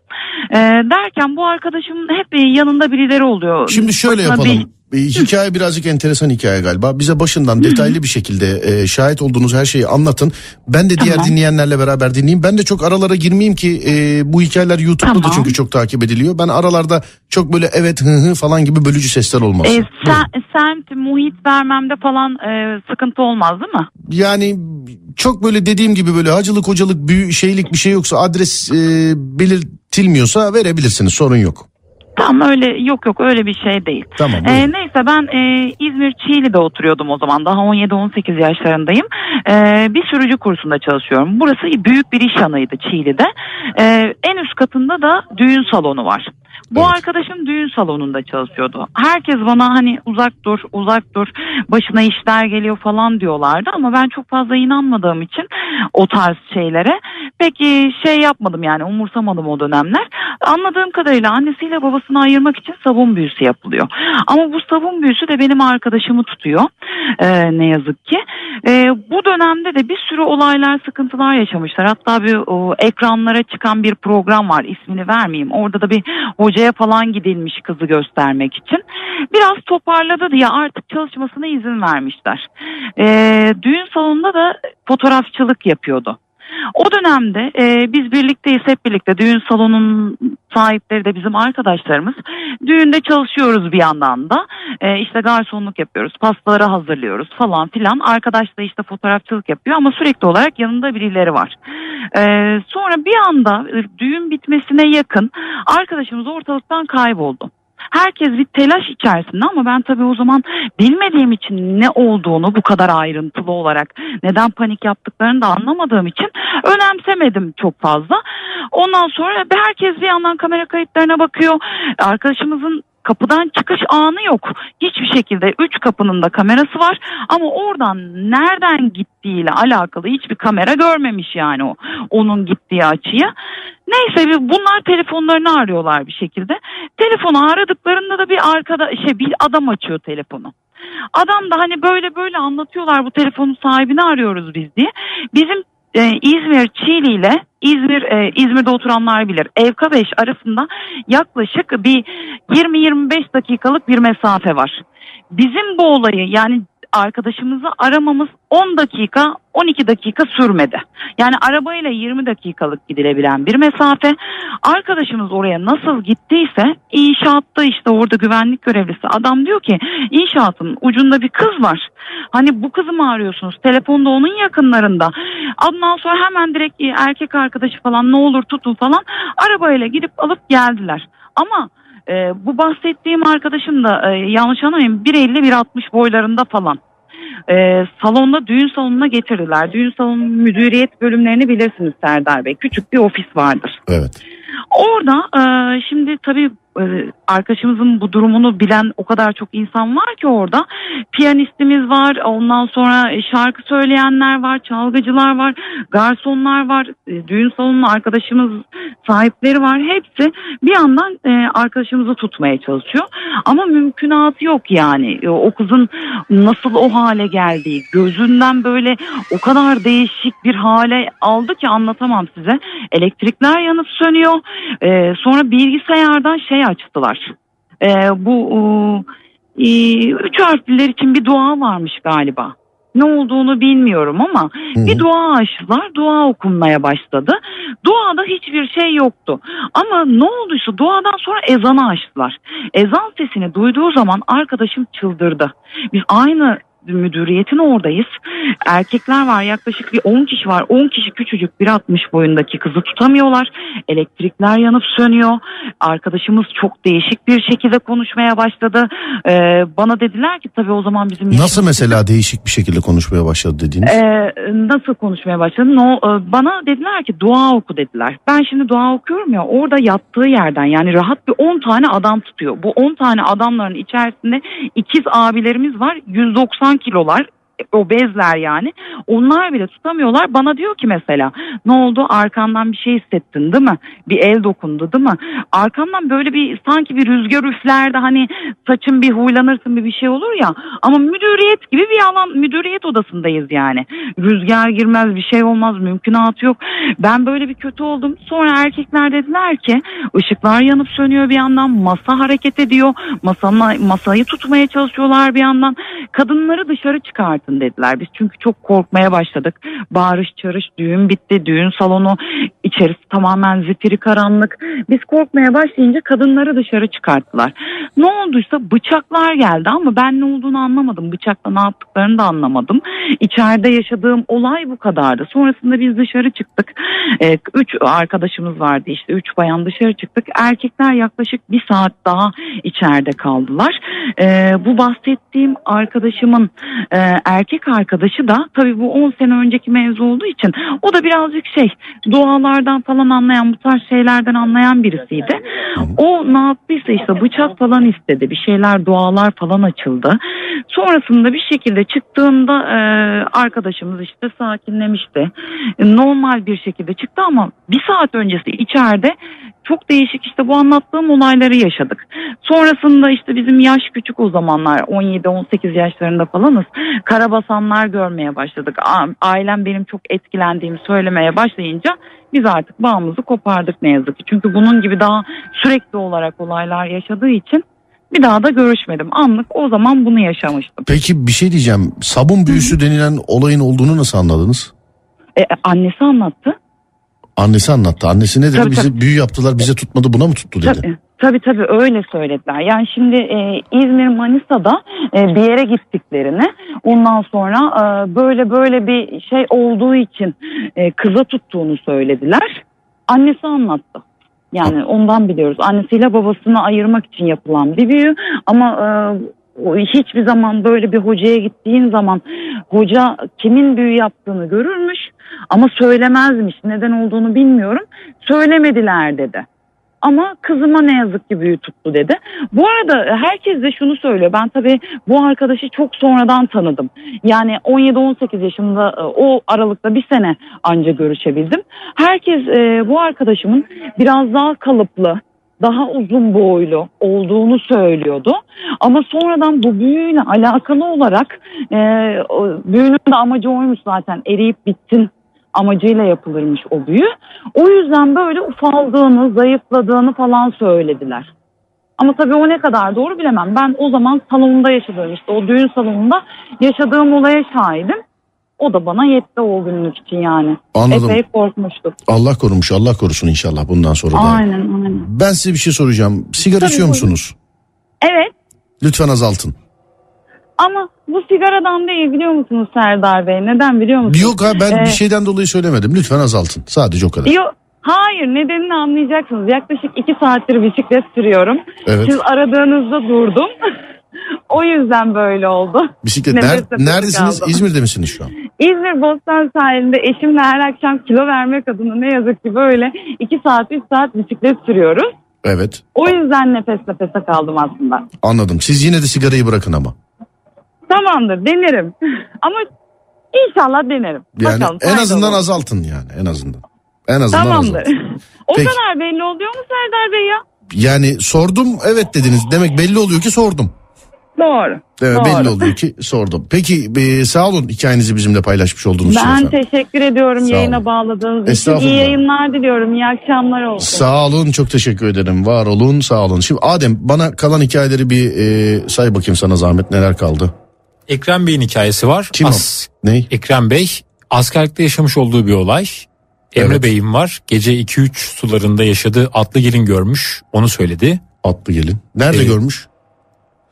Ee, derken bu arkadaşımın hep yanında birileri oluyor. Şimdi şöyle Başına yapalım. E, Hikaye birazcık enteresan hikaye galiba. Bize başından detaylı bir şekilde e, şahit olduğunuz her şeyi anlatın. Ben de diğer Tamam. dinleyenlerle beraber dinleyeyim. Ben de çok aralara girmeyeyim ki e, bu hikayeler YouTube'da da Tamam. çünkü çok takip ediliyor. Ben aralarda çok böyle evet hı hı falan gibi bölücü sesler olmaz. Ee, Buyurun. sen, semt, muhit vermemde falan e, sıkıntı olmaz değil mi? Yani çok böyle dediğim gibi böyle hacılık hocalık büyü şeylik bir şey yoksa adres e, belirtilmiyorsa verebilirsiniz sorun yok. Tam öyle yok yok öyle bir şey değil. Tamam. Ee, neyse ben e, İzmir Çiğli'de oturuyordum o zaman daha 17-18 yaşlarındayım. Ee, bir sürücü kursunda çalışıyorum. Burası büyük bir iş yanıydı Çiğli'de. Ee, en üst katında da düğün salonu var. Bu Evet. arkadaşım düğün salonunda çalışıyordu. Herkes bana hani uzak dur uzak dur başına işler geliyor falan diyorlardı ama ben çok fazla inanmadığım için o tarz şeylere peki şey yapmadım yani umursamadım o dönemler. Anladığım kadarıyla annesiyle babasını ayırmak için sabun büyüsü yapılıyor. Ama bu sabun büyüsü de benim arkadaşımı tutuyor Ee, ne yazık ki. Ee, bu dönemde de bir sürü olaylar sıkıntılar yaşamışlar. Hatta bir o, ekranlara çıkan bir program var ismini vermeyeyim. Orada da bir hocaya falan gidilmiş kızı göstermek için. Biraz toparladı diye artık çalışmasına izin vermişler. Ee, düğün salonunda da fotoğrafçılık yapıyordu. O dönemde e, biz birlikteyiz hep birlikte düğün salonunun sahipleri de bizim arkadaşlarımız. Düğünde çalışıyoruz bir yandan da e, işte garsonluk yapıyoruz pastaları hazırlıyoruz falan filan. Arkadaş da işte fotoğrafçılık yapıyor ama sürekli olarak yanında birileri var. E, sonra bir anda e, düğün bitmesine yakın arkadaşımız ortalıktan kayboldu. Herkes bir telaş içerisinde ama ben tabii o zaman bilmediğim için ne olduğunu bu kadar ayrıntılı olarak neden panik yaptıklarını da anlamadığım için önemsemedim çok fazla. Ondan sonra herkes bir yandan kamera kayıtlarına bakıyor. Arkadaşımızın kapıdan çıkış anı yok. Hiçbir şekilde üç kapının da kamerası var ama oradan nereden gittiğiyle alakalı hiçbir kamera görmemiş yani o onun gittiği açıyı. Neyse bunlar telefonlarını arıyorlar bir şekilde. Telefonu aradıklarında da bir arkada şey bir adam açıyor telefonu. Adam da hani böyle böyle anlatıyorlar bu telefonun sahibini arıyoruz biz diye. Bizim e, İzmir Çiğli ile İzmir e, İzmir'de oturanlar bilir. Evka 5 arasında yaklaşık bir 20-25 dakikalık bir mesafe var. Bizim bu olayı yani arkadaşımızı aramamız 10 dakika 12 dakika sürmedi. Yani arabayla 20 dakikalık gidilebilen bir mesafe. Arkadaşımız oraya nasıl gittiyse inşaatta işte orada güvenlik görevlisi adam diyor ki inşaatın ucunda bir kız var. Hani bu kızı mı arıyorsunuz? Telefonda onun yakınlarında. Ondan sonra hemen direkt e, erkek arkadaşı falan ne olur tutun falan arabayla gidip alıp geldiler. Ama e, bu bahsettiğim arkadaşım da e, yanlış anlamayın 1.50-1.60 boylarında falan. E, salonda düğün salonuna getirdiler. Düğün salonu müdüriyet bölümlerini bilirsiniz Serdar Bey. Küçük bir ofis vardır. Evet. Orada e, şimdi tabii arkadaşımızın bu durumunu bilen o kadar çok insan var ki orada. Piyanistimiz var, ondan sonra şarkı söyleyenler var, çalgıcılar var, garsonlar var, e, düğün salonunun arkadaşımız sahipleri var. Hepsi bir yandan e, arkadaşımızı tutmaya çalışıyor. Ama mümkünatı yok yani. E, o kızın nasıl o hale geldiği, gözünden böyle o kadar değişik bir hale aldı ki anlatamam size. Elektrikler yanıp sönüyor. E, sonra bilgisayardan şey açtılar. E, bu e, üç harfliler için bir dua varmış galiba. Ne olduğunu bilmiyorum ama Hı bir dua açtılar. Dua okunmaya başladı. Duada hiçbir şey yoktu. Ama ne olduysa duadan sonra ezanı açtılar. Ezan sesini duyduğu zaman arkadaşım çıldırdı. Biz aynı müdüriyetin oradayız. Erkekler var yaklaşık bir 10 kişi var. 10 kişi küçücük 1.60 boyundaki kızı tutamıyorlar. Elektrikler yanıp sönüyor. Arkadaşımız çok değişik bir şekilde konuşmaya başladı. Ee, bana dediler ki tabii o zaman bizim Nasıl mesela değişik bir şekilde konuşmaya başladı dediğiniz? ee, nasıl konuşmaya başladı? No, e, bana dediler ki dua oku dediler. Ben şimdi dua okuyorum ya orada yattığı yerden yani rahat bir 10 tane adam tutuyor. Bu 10 tane adamların içerisinde ikiz abilerimiz var 190 kilolar obezler yani. Onlar bile tutamıyorlar. Bana diyor ki mesela ne oldu arkandan bir şey hissettin değil mi? Bir el dokundu değil mi? Arkamdan böyle bir sanki bir rüzgar üflerdi hani saçın bir huylanırsın bir bir şey olur ya. Ama müdüriyet gibi bir alan müdüriyet odasındayız yani. Rüzgar girmez bir şey olmaz mümkünatı yok. Ben böyle bir kötü oldum. Sonra erkekler dediler ki ışıklar yanıp sönüyor bir yandan masa hareket ediyor. Masanın, masayı tutmaya çalışıyorlar bir yandan. Kadınları dışarı çıkartın dediler. Biz çünkü çok korkmaya başladık. Bağırış çağırış düğün bitti. Düğün salonu içerisi tamamen zifiri karanlık. Biz korkmaya başlayınca kadınları dışarı çıkarttılar. Ne olduysa bıçaklar geldi ama ben ne olduğunu anlamadım. Bıçakla ne yaptıklarını da anlamadım. İçeride yaşadığım olay bu kadardı. Sonrasında biz dışarı çıktık. Ee, üç arkadaşımız vardı işte. Üç bayan dışarı çıktık. Erkekler yaklaşık bir saat daha içeride kaldılar. Ee, bu bahsettiğim arkadaşımın e, erkek arkadaşı da tabii bu 10 sene önceki mevzu olduğu için o da birazcık şey dualardan falan anlayan bu tarz şeylerden anlayan birisiydi. O ne yaptıysa işte bıçak falan istedi. Bir şeyler dualar falan açıldı. Sonrasında bir şekilde çıktığında e, arkadaşımız işte sakinlemişti. E, normal bir şekilde çıktı ama bir saat öncesi içeride çok değişik işte bu anlattığım olayları yaşadık. Sonrasında işte bizim yaş küçük o zamanlar 17-18 yaşlarında falanız. Karabasanlar görmeye başladık. Ailem benim çok etkilendiğimi söylemeye başlayınca biz artık bağımızı kopardık ne yazık ki. Çünkü bunun gibi daha sürekli olarak olaylar yaşadığı için bir daha da görüşmedim. Anlık o zaman bunu yaşamıştım. Peki bir şey diyeceğim. Sabun büyüsü denilen olayın olduğunu nasıl anladınız? E, annesi anlattı. Annesi anlattı. Annesi ne dedi? Tabii, Bize büyü yaptılar bize tutmadı buna mı tuttu dedi. Tabii. Tabii tabii öyle söylediler. Yani şimdi e, İzmir Manisa'da e, bir yere gittiklerini ondan sonra e, böyle böyle bir şey olduğu için e, kıza tuttuğunu söylediler. Annesi anlattı. Yani ondan biliyoruz. Annesiyle babasını ayırmak için yapılan bir büyü ama e, hiçbir zaman böyle bir hocaya gittiğin zaman hoca kimin büyü yaptığını görürmüş ama söylemezmiş. Neden olduğunu bilmiyorum. Söylemediler dedi. Ama kızıma ne yazık ki büyü tuttu dedi. Bu arada herkes de şunu söylüyor. Ben tabii bu arkadaşı çok sonradan tanıdım. Yani 17-18 yaşında e, o aralıkta bir sene anca görüşebildim. Herkes e, bu arkadaşımın biraz daha kalıplı, daha uzun boylu olduğunu söylüyordu. Ama sonradan bu büyüyle alakalı olarak e, büyünün de amacı oymuş zaten eriyip bitsin amacıyla yapılırmış o büyü. O yüzden böyle ufaldığını, zayıfladığını falan söylediler. Ama tabii o ne kadar doğru bilemem. Ben o zaman salonunda yaşadığım işte o düğün salonunda yaşadığım olaya şahidim. O da bana yetti o günlük için yani. Anladım. Epey korkmuştuk. Allah korumuş Allah korusun inşallah bundan sonra da. Aynen aynen. Ben size bir şey soracağım. Sigara Tabii, içiyor musunuz? Evet Lütfen azaltın. Ama bu sigaradan değil biliyor musunuz Serdar Bey? Neden biliyor musunuz? Yok ha ben Ee, bir şeyden dolayı söylemedim. Lütfen azaltın. Sadece o kadar. Yok. Hayır nedenini anlayacaksınız. Yaklaşık iki saattir bisiklet sürüyorum. Evet. Siz aradığınızda durdum. o yüzden böyle oldu. Bisiklet ner- neredesiniz? kaldım. İzmir'de misiniz şu an? İzmir Bostan sahilinde eşimle her akşam kilo vermek adına ne yazık ki böyle iki saat üç saat bisiklet sürüyoruz. Evet. O yüzden nefes nefese kaldım aslında. Anladım. Siz yine de sigarayı bırakın ama. Tamamdır denerim. Ama inşallah denerim. Yani Bakalım, en azından olur. azaltın yani en azından. En azından Tamamdır. azaltın. o Peki. kadar belli oluyor mu Serdar Bey ya? Yani sordum evet dediniz. Demek belli oluyor ki sordum. Doğru. Evet, Doğru. belli oluyor ki sordum. Peki e, sağ olun hikayenizi bizimle paylaşmış olduğunuz için Ben efendim. teşekkür ediyorum Sağ yayına olun. bağladığınız için. İyi yayınlar diliyorum. İyi akşamlar olsun. Sağ olun çok teşekkür ederim. Var olun sağ olun. Şimdi Adem bana kalan hikayeleri bir e, say bakayım sana zahmet neler kaldı. Ekrem Bey'in hikayesi var. Kim o? As- Ney? Ekrem Bey askerlikte yaşamış olduğu bir olay. Emre Evet. Bey'im var. Gece 2-3 sularında yaşadığı atlı gelin görmüş. Onu söyledi. Atlı gelin. Nerede Ee, görmüş?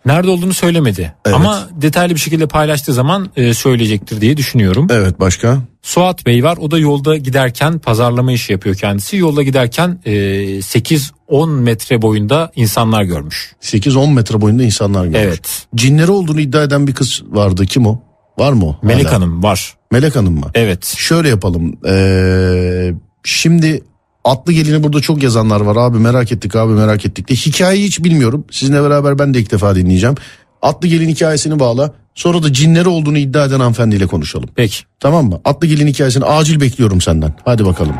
Nerede olduğunu söylemedi. Evet. Ama detaylı bir şekilde paylaştığı zaman e, söyleyecektir diye düşünüyorum. Evet başka? Suat Bey var. O da yolda giderken pazarlama işi yapıyor kendisi. Yolda giderken e, 8-10 metre boyunda insanlar görmüş. 8-10 metre boyunda insanlar görmüş. Evet. Cinleri olduğunu iddia eden bir kız vardı. Kim o? Var mı o? Melek Hala? Hanım var. Melek Hanım mı? Evet. Şöyle yapalım. Ee, şimdi atlı gelini burada çok yazanlar var. Abi merak ettik abi merak ettik diye. Hikayeyi hiç bilmiyorum. Sizinle beraber ben de ilk defa dinleyeceğim. Atlı gelin hikayesini bağla. Sonra da cinleri olduğunu iddia eden hanımefendiyle konuşalım. Peki. Tamam mı? Atlı gelin hikayesini acil bekliyorum senden. Hadi bakalım.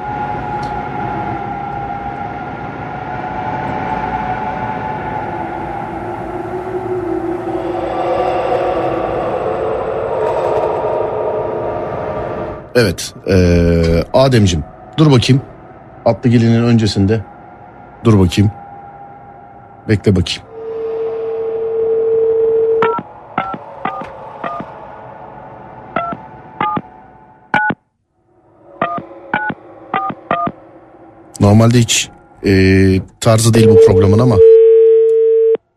Evet. Ee, Ademcim dur bakayım. Atlı gelinin öncesinde. Dur bakayım. Bekle bakayım. Normalde hiç e, tarzı değil bu programın ama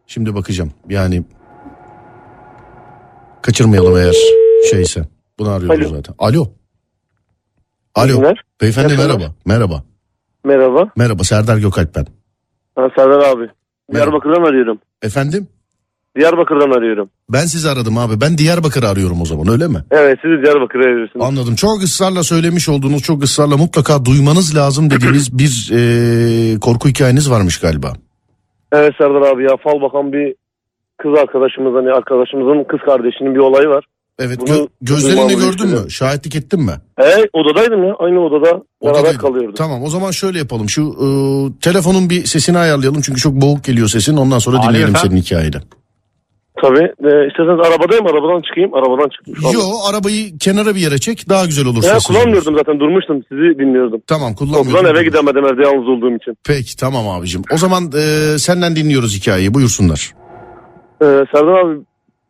şimdi bakacağım. Yani kaçırmayalım eğer şeyse. Bunu arıyoruz Alo. zaten. Alo. Alo. Beyefendi merhaba. Merhaba. Merhaba. Merhaba Serdar Gökalp ben. Ben Serdar abi. Diyarbakır'dan arıyorum. Efendim? Diyarbakır'dan arıyorum. Ben sizi aradım abi. Ben Diyarbakır'ı arıyorum o zaman öyle mi? Evet sizi Diyarbakır'a arıyorsunuz. Anladım. Çok ısrarla söylemiş olduğunuz, çok ısrarla mutlaka duymanız lazım dediğiniz bir e, korku hikayeniz varmış galiba. Evet Serdar abi ya fal bakan bir kız arkadaşımız hani arkadaşımızın kız kardeşinin bir olayı var. Evet Bunu gö- gözlerinle gördün mü? Şahitlik ettin mi? E odadaydım ya aynı odada beraber Odadaydın. kalıyorduk. Tamam o zaman şöyle yapalım. Şu e, telefonun bir sesini ayarlayalım çünkü çok boğuk geliyor sesin. Ondan sonra Alo dinleyelim efendim. senin hikayeni. Tabii e, isterseniz arabadayım arabadan çıkayım arabadan an. Yo arabayı kenara bir yere çek daha güzel olur. Ya kullanmıyordum zaten durmuştum sizi dinliyordum. Tamam Okuldan kullanmıyorum. eve gidemedim evde yalnız olduğum için. Peki tamam abicim. O zaman e, senden dinliyoruz hikayeyi buyursunlar. Ee, Serdar abi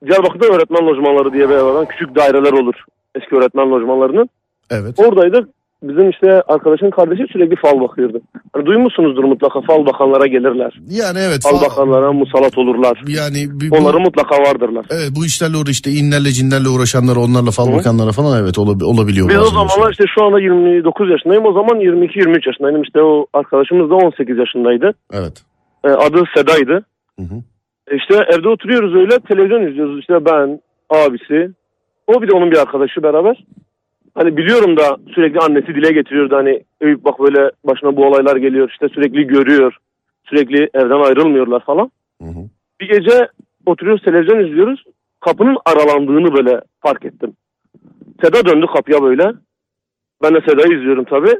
Diyarbakır'da öğretmen lojmanları diye var. Küçük daireler olur eski öğretmen lojmanlarının. Evet. Oradaydık. Bizim işte arkadaşın kardeşi sürekli fal bakıyordu. Hani duymuşsunuzdur mutlaka fal bakanlara gelirler. Yani evet. Fal fa- bakanlara musallat olurlar. Yani bu, Onların mutlaka vardırlar. evet, bu işlerle uğra işte inlerle cinlerle uğraşanlar onlarla fal Hı. bakanlara falan evet olab- olabiliyor. Biz o zamanlar işte şu anda 29 yaşındayım. O zaman 22-23 yaşındaydım. İşte o arkadaşımız da 18 yaşındaydı. Evet. Ee, adı Seda'ydı. Hı hı. İşte evde oturuyoruz öyle televizyon izliyoruz. İşte ben, abisi, o bir de onun bir arkadaşı beraber. Hani biliyorum da sürekli annesi dile getiriyordu hani Eyüp bak böyle başına bu olaylar geliyor işte sürekli görüyor. Sürekli evden ayrılmıyorlar falan. Hı hı. Bir gece oturuyoruz televizyon izliyoruz. Kapının aralandığını böyle fark ettim. Seda döndü kapıya böyle. Ben de Seda'yı izliyorum tabii.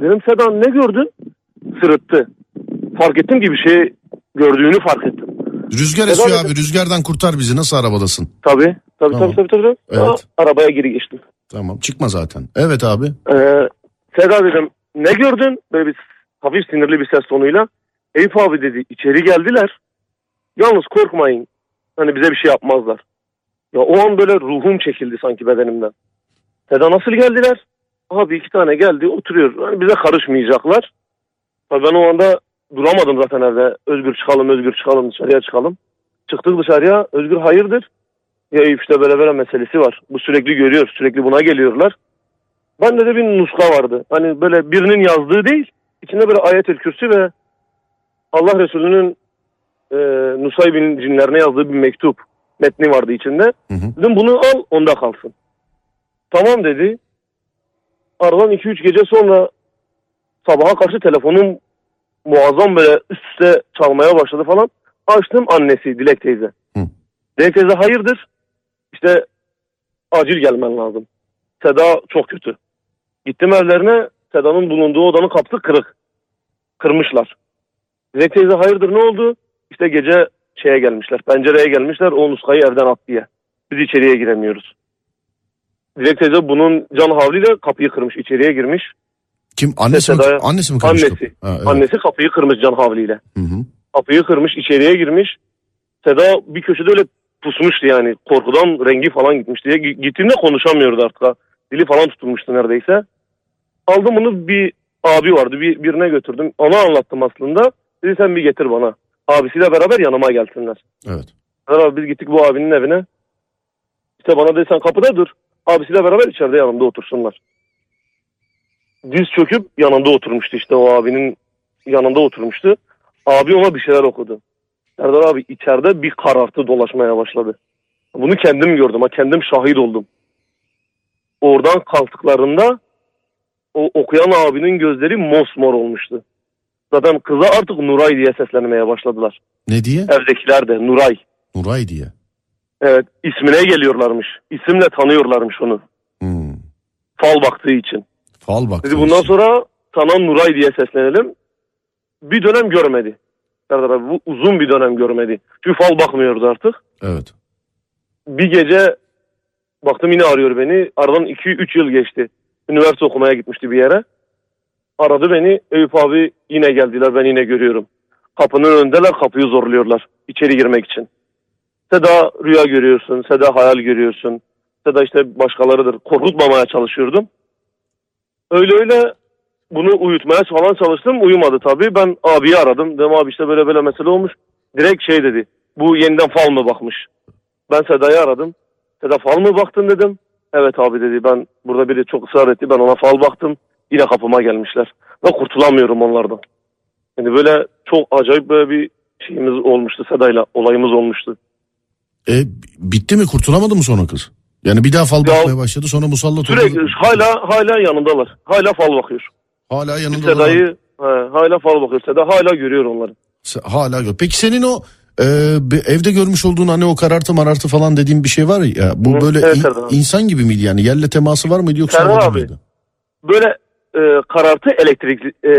Dedim Seda ne gördün? Sırıttı. Fark ettim ki bir şey gördüğünü fark ettim. Rüzgar esiyor dedim? abi rüzgardan kurtar bizi nasıl arabadasın? Tabii Tabii Tamam. tabii tabii. tabii. Evet. Aa, arabaya geri geçtim. Tamam çıkma zaten. Evet abi. Ee, Seda dedim ne gördün? Böyle bir hafif sinirli bir ses tonuyla. Eyüp abi dedi içeri geldiler. Yalnız korkmayın. Hani bize bir şey yapmazlar. Ya o an böyle ruhum çekildi sanki bedenimden. Seda nasıl geldiler? Abi iki tane geldi oturuyor. Hani bize karışmayacaklar. Tabii ben o anda duramadım zaten evde. Özgür çıkalım, Özgür çıkalım, dışarıya çıkalım. Çıktık dışarıya. Özgür hayırdır? Ya Eyüp işte böyle böyle meselesi var. Bu sürekli görüyor. Sürekli buna geliyorlar. Bende de bir nuska vardı. Hani böyle birinin yazdığı değil. içinde böyle ayet-el kürsü ve Allah Resulü'nün e, Nusaybin cinlerine yazdığı bir mektup metni vardı içinde. Hı hı. Dedim bunu al onda kalsın. Tamam dedi. Aradan 2-3 gece sonra sabaha karşı telefonum muazzam böyle üst üste çalmaya başladı falan. Açtım annesi Dilek teyze. Hı. Dilek teyze hayırdır? İşte acil gelmen lazım. Seda çok kötü. Gittim evlerine Seda'nın bulunduğu odanın kapısı kırık. Kırmışlar. Dilek teyze hayırdır ne oldu? İşte gece şeye gelmişler. Pencereye gelmişler. O nuskayı evden at diye. Biz içeriye giremiyoruz. Dilek teyze bunun can havliyle kapıyı kırmış. içeriye girmiş. Kim annesi mi, Seda'ya- annesi mi kırmış Annesi. kapıyı? Ha, evet. Annesi kapıyı kırmış can havliyle. Hı hı. Kapıyı kırmış. içeriye girmiş. Seda bir köşede öyle pusmuştu yani. Korkudan rengi falan gitmişti. Gittiğinde konuşamıyordu artık. Dili falan tutulmuştu neredeyse. Aldım bunu bir abi vardı. Bir, birine götürdüm. Ona anlattım aslında. Dedi sen bir getir bana. Abisiyle beraber yanıma gelsinler. Evet. Abi biz gittik bu abinin evine. İşte bana dedi sen kapıda dur. Abisiyle beraber içeride yanımda otursunlar. Diz çöküp yanında oturmuştu işte o abinin yanında oturmuştu. Abi ona bir şeyler okudu. Serdar abi içeride bir karartı dolaşmaya başladı. Bunu kendim gördüm ha kendim şahit oldum. Oradan kalktıklarında o okuyan abinin gözleri mosmor olmuştu. Zaten kıza artık Nuray diye seslenmeye başladılar. Ne diye? Evdekiler de Nuray. Nuray diye. Evet ismine geliyorlarmış. İsimle tanıyorlarmış onu. Hmm. Fal baktığı için. Fal bak. Dedi bundan sonra sana Nuray diye seslenelim. Bir dönem görmedi. Serdar abi bu uzun bir dönem görmedi. Çünkü fal bakmıyordu artık. Evet. Bir gece baktım yine arıyor beni. Aradan 2-3 yıl geçti. Üniversite okumaya gitmişti bir yere. Aradı beni. Eyüp abi yine geldiler ben yine görüyorum. Kapının önündeler kapıyı zorluyorlar. içeri girmek için. Seda rüya görüyorsun. Seda hayal görüyorsun. Seda işte başkalarıdır. Korkutmamaya çalışıyordum. Öyle öyle bunu uyutmaya falan çalıştım. Uyumadı tabii. Ben abiyi aradım. Dedim abi işte böyle böyle mesele olmuş. Direkt şey dedi. Bu yeniden fal mı bakmış? Ben Seda'yı aradım. Seda fal mı baktın dedim. Evet abi dedi ben burada biri çok ısrar etti. Ben ona fal baktım. Yine kapıma gelmişler. Ve kurtulamıyorum onlardan. Yani böyle çok acayip böyle bir şeyimiz olmuştu Seda'yla. Olayımız olmuştu. E, bitti mi kurtulamadı mı sonra kız? Yani bir daha fal Ya- bakmaya başladı sonra musallat oldu. Sürekli hala hala yanındalar. Hala fal bakıyor. Hala yanında. Seda'yı hala fal bakıyor. Seda hala görüyor onları. Hala gör. Peki senin o e, evde görmüş olduğun hani o karartı marartı falan dediğin bir şey var ya. Bu Hı, böyle evet, in- Serdar insan gibi miydi yani? Yerle teması var mıydı yoksa Serdar abi. mıydı? Böyle e, karartı elektrik e,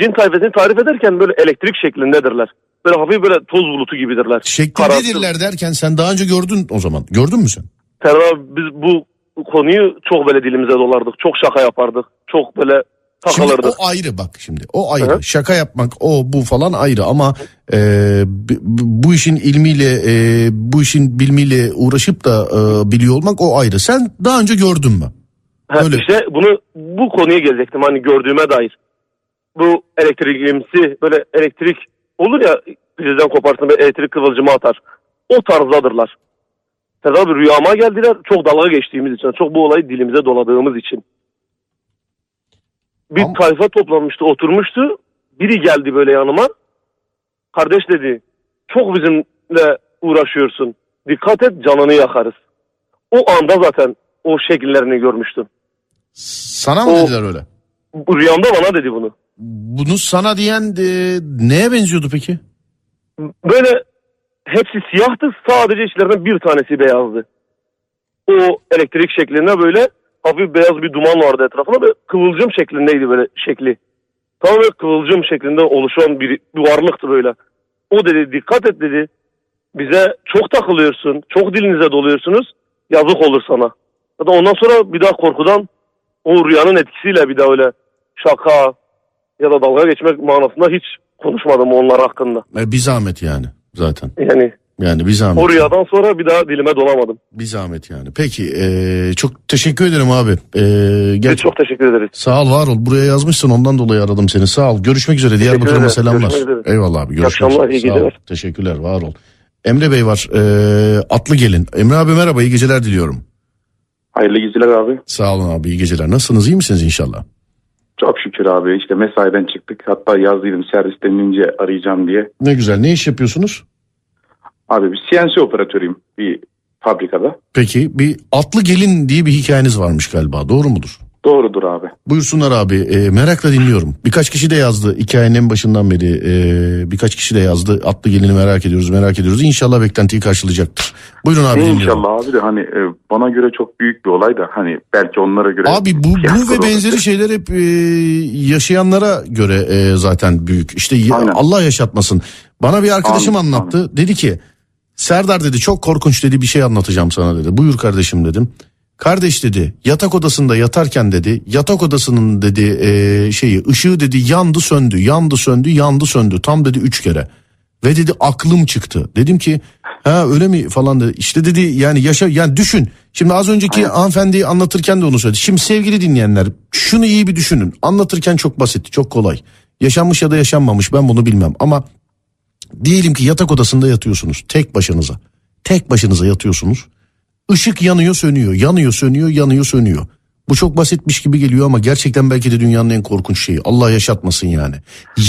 cin tayfasını tarif ederken böyle elektrik şeklindedirler. Böyle hafif böyle toz bulutu gibidirler. Şeklindedirler derken sen daha önce gördün o zaman. Gördün mü sen? Serdar abi biz bu konuyu çok böyle dilimize dolardık. Çok şaka yapardık. Çok böyle Şimdi takılırdık. o ayrı bak şimdi. O ayrı. Hı. Şaka yapmak o bu falan ayrı ama e, bu işin ilmiyle e, bu işin bilmiyle uğraşıp da e, biliyor olmak o ayrı. Sen daha önce gördün mü? Ha, öyle. İşte bunu bu konuya gelecektim hani gördüğüme dair. Bu elektriklimsi böyle elektrik olur ya prizden koparsın böyle elektrik kıvılcımı atar. O tarzdadırlar. Serdar abi rüyama geldiler çok dalga geçtiğimiz için çok bu olayı dilimize doladığımız için. Bir Ama- tayfa toplanmıştı oturmuştu. Biri geldi böyle yanıma. Kardeş dedi çok bizimle uğraşıyorsun. Dikkat et canını yakarız. O anda zaten o şekillerini görmüştüm. Sana mı O- dediler öyle? Rüyamda bana dedi bunu. Bunu sana diyen e, neye benziyordu peki? Böyle hepsi siyahtı sadece içlerinden bir tanesi beyazdı. O elektrik şeklinde böyle hafif beyaz bir duman vardı etrafında ve kıvılcım şeklindeydi böyle şekli. Tamamen kıvılcım şeklinde oluşan bir, bir varlıktı böyle. O dedi dikkat et dedi. Bize çok takılıyorsun, çok dilinize doluyorsunuz. yazık olur sana. Zaten ondan sonra bir daha korkudan o rüyanın etkisiyle bir daha öyle şaka ya da dalga geçmek manasında hiç konuşmadım onlar hakkında. E, bir zahmet yani zaten. Yani Yani bir zahmet. o rüyadan sonra bir daha dilime dolamadım. Bir zahmet yani. Peki e, çok teşekkür ederim abi. E, Biz gel, çok teşekkür ederiz. Sağ ol var ol. Buraya yazmışsın ondan dolayı aradım seni. Sağ ol. Görüşmek üzere. Diyarbakır'a ederim. selamlar. Eyvallah abi. Görüşmek üzere. iyi Sağ ol. geceler. Teşekkürler var ol. Emre Bey var. E, atlı gelin. Emre abi merhaba. iyi geceler diliyorum. Hayırlı geceler abi. Sağ olun abi. iyi geceler. Nasılsınız? iyi misiniz inşallah? Çok şükür abi işte mesaiden çıktık. Hatta yazdıydım servisten inince arayacağım diye. Ne güzel. Ne iş yapıyorsunuz? Abi bir CNC operatörüyüm bir fabrikada. Peki bir atlı gelin diye bir hikayeniz varmış galiba. Doğru mudur? Doğrudur abi. Buyursunlar abi. E, merakla dinliyorum. Birkaç kişi de yazdı. Hikayenin en başından beri e, birkaç kişi de yazdı. Atlı gelini merak ediyoruz, merak ediyoruz. İnşallah beklentiyi karşılayacaktır. Buyurun abi dinliyorum. İnşallah abi de hani e, bana göre çok büyük bir olay da hani belki onlara göre. Abi bu, bu fiyasko ve olur. benzeri şeyler hep e, yaşayanlara göre e, zaten büyük. İşte Aynen. Allah yaşatmasın. Bana bir arkadaşım Amin, anlattı. Dedi ki Serdar dedi çok korkunç dedi bir şey anlatacağım sana dedi. Buyur kardeşim dedim. Kardeş dedi yatak odasında yatarken dedi yatak odasının dedi e, şeyi ışığı dedi yandı söndü yandı söndü yandı söndü tam dedi üç kere. Ve dedi aklım çıktı. Dedim ki ha öyle mi falan dedi. İşte dedi yani yaşa yani düşün. Şimdi az önceki hanımefendi anlatırken de onu söyledi. Şimdi sevgili dinleyenler şunu iyi bir düşünün. Anlatırken çok basit çok kolay. Yaşanmış ya da yaşanmamış ben bunu bilmem ama diyelim ki yatak odasında yatıyorsunuz tek başınıza. Tek başınıza yatıyorsunuz. Işık yanıyor sönüyor yanıyor sönüyor yanıyor sönüyor. Bu çok basitmiş gibi geliyor ama gerçekten belki de dünyanın en korkunç şeyi. Allah yaşatmasın yani.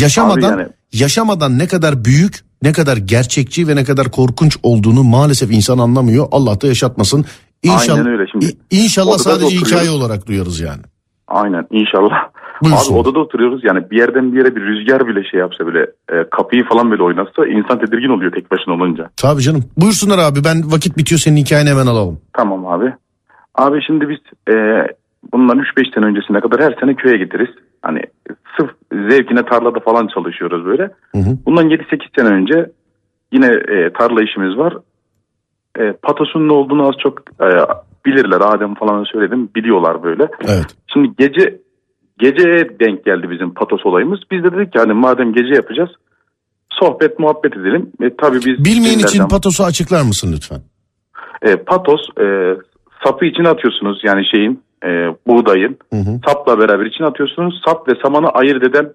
Yaşamadan yani- yaşamadan ne kadar büyük, ne kadar gerçekçi ve ne kadar korkunç olduğunu maalesef insan anlamıyor. Allah da yaşatmasın. İnşallah, Aynen öyle şimdi. İnşallah sadece oturuyoruz. hikaye olarak duyarız yani. Aynen inşallah. Buyursun. Abi odada oturuyoruz yani bir yerden bir yere bir rüzgar bile şey yapsa bile e, kapıyı falan böyle oynatsa insan tedirgin oluyor tek başına olunca. Tabii canım. Buyursunlar abi ben vakit bitiyor senin hikayeni hemen alalım. Tamam abi. Abi şimdi biz e, bundan 3-5 sene öncesine kadar her sene köye gideriz. Hani sırf zevkine tarlada falan çalışıyoruz böyle. Hı hı. Bundan 7-8 sene önce yine e, tarla işimiz var. E, patosun ne olduğunu az çok e, bilirler. Adem falan söyledim. Biliyorlar böyle. Evet. Şimdi gece geceye denk geldi bizim patos olayımız. Biz de dedik ki hani madem gece yapacağız sohbet muhabbet edelim. E, tabii biz Bilmeyen için cinlerden- patosu açıklar mısın lütfen? e, patos e, sapı içine atıyorsunuz yani şeyin e, buğdayın Hı hı. sapla beraber içine atıyorsunuz. Sap ve samanı ayırt eden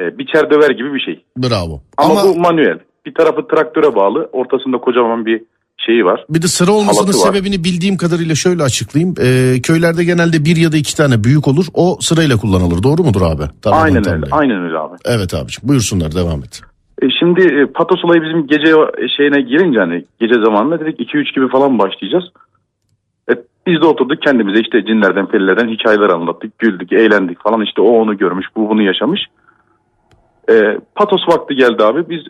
e, biçer döver gibi bir şey. Bravo. Ama, Ama, bu manuel. Bir tarafı traktöre bağlı. Ortasında kocaman bir şeyi var. bir de sıra olmasının var. sebebini bildiğim kadarıyla şöyle açıklayayım. Ee, köylerde genelde bir ya da iki tane büyük olur. O sırayla kullanılır. Doğru mudur abi? Tarladan aynen öyle. tarlaya. Aynen öyle abi. Evet abiciğim buyursunlar devam et. E, şimdi e, patos olayı bizim gece e, şeyine girince hani gece zamanında dedik 2-3 gibi falan başlayacağız. E, biz de oturduk kendimize işte cinlerden perilerden hikayeler anlattık. Güldük, eğlendik falan işte o onu görmüş, bu bunu yaşamış. E, patos vakti geldi abi. Biz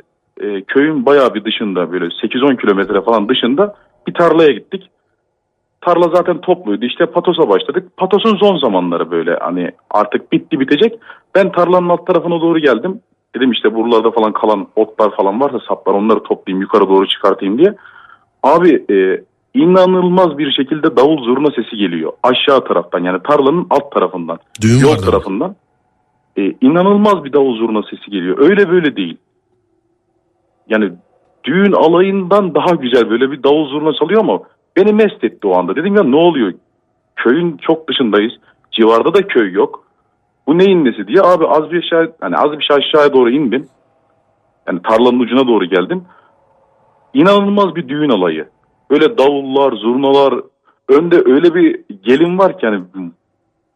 e, köyün bayağı bir dışında böyle 8-10 kilometre falan dışında bir tarlaya gittik. Tarla zaten topluydu. İşte patosa başladık. Patos'un son zamanları böyle hani artık bitti bitecek. Ben tarlanın alt tarafına doğru geldim. Dedim işte buralarda falan kalan otlar falan varsa saplar onları toplayayım yukarı doğru çıkartayım diye. Abi e, inanılmaz bir şekilde davul zurna sesi geliyor. Aşağı taraftan yani tarlanın alt tarafından. Düğün Yol tarafından. E, inanılmaz bir davul zurna sesi geliyor. Öyle böyle değil. Yani düğün alayından daha güzel böyle bir davul zurna çalıyor ama beni mest etti o anda. Dedim ya ne oluyor? Köyün çok dışındayız. Civarda da köy yok. Bu neyin nesi diye abi az bir aşağı hani az bir şey aşağıya doğru indim. Yani tarlanın ucuna doğru geldim. İnanılmaz bir düğün alayı. Böyle davullar, zurnalar, önde öyle bir gelin var ki hani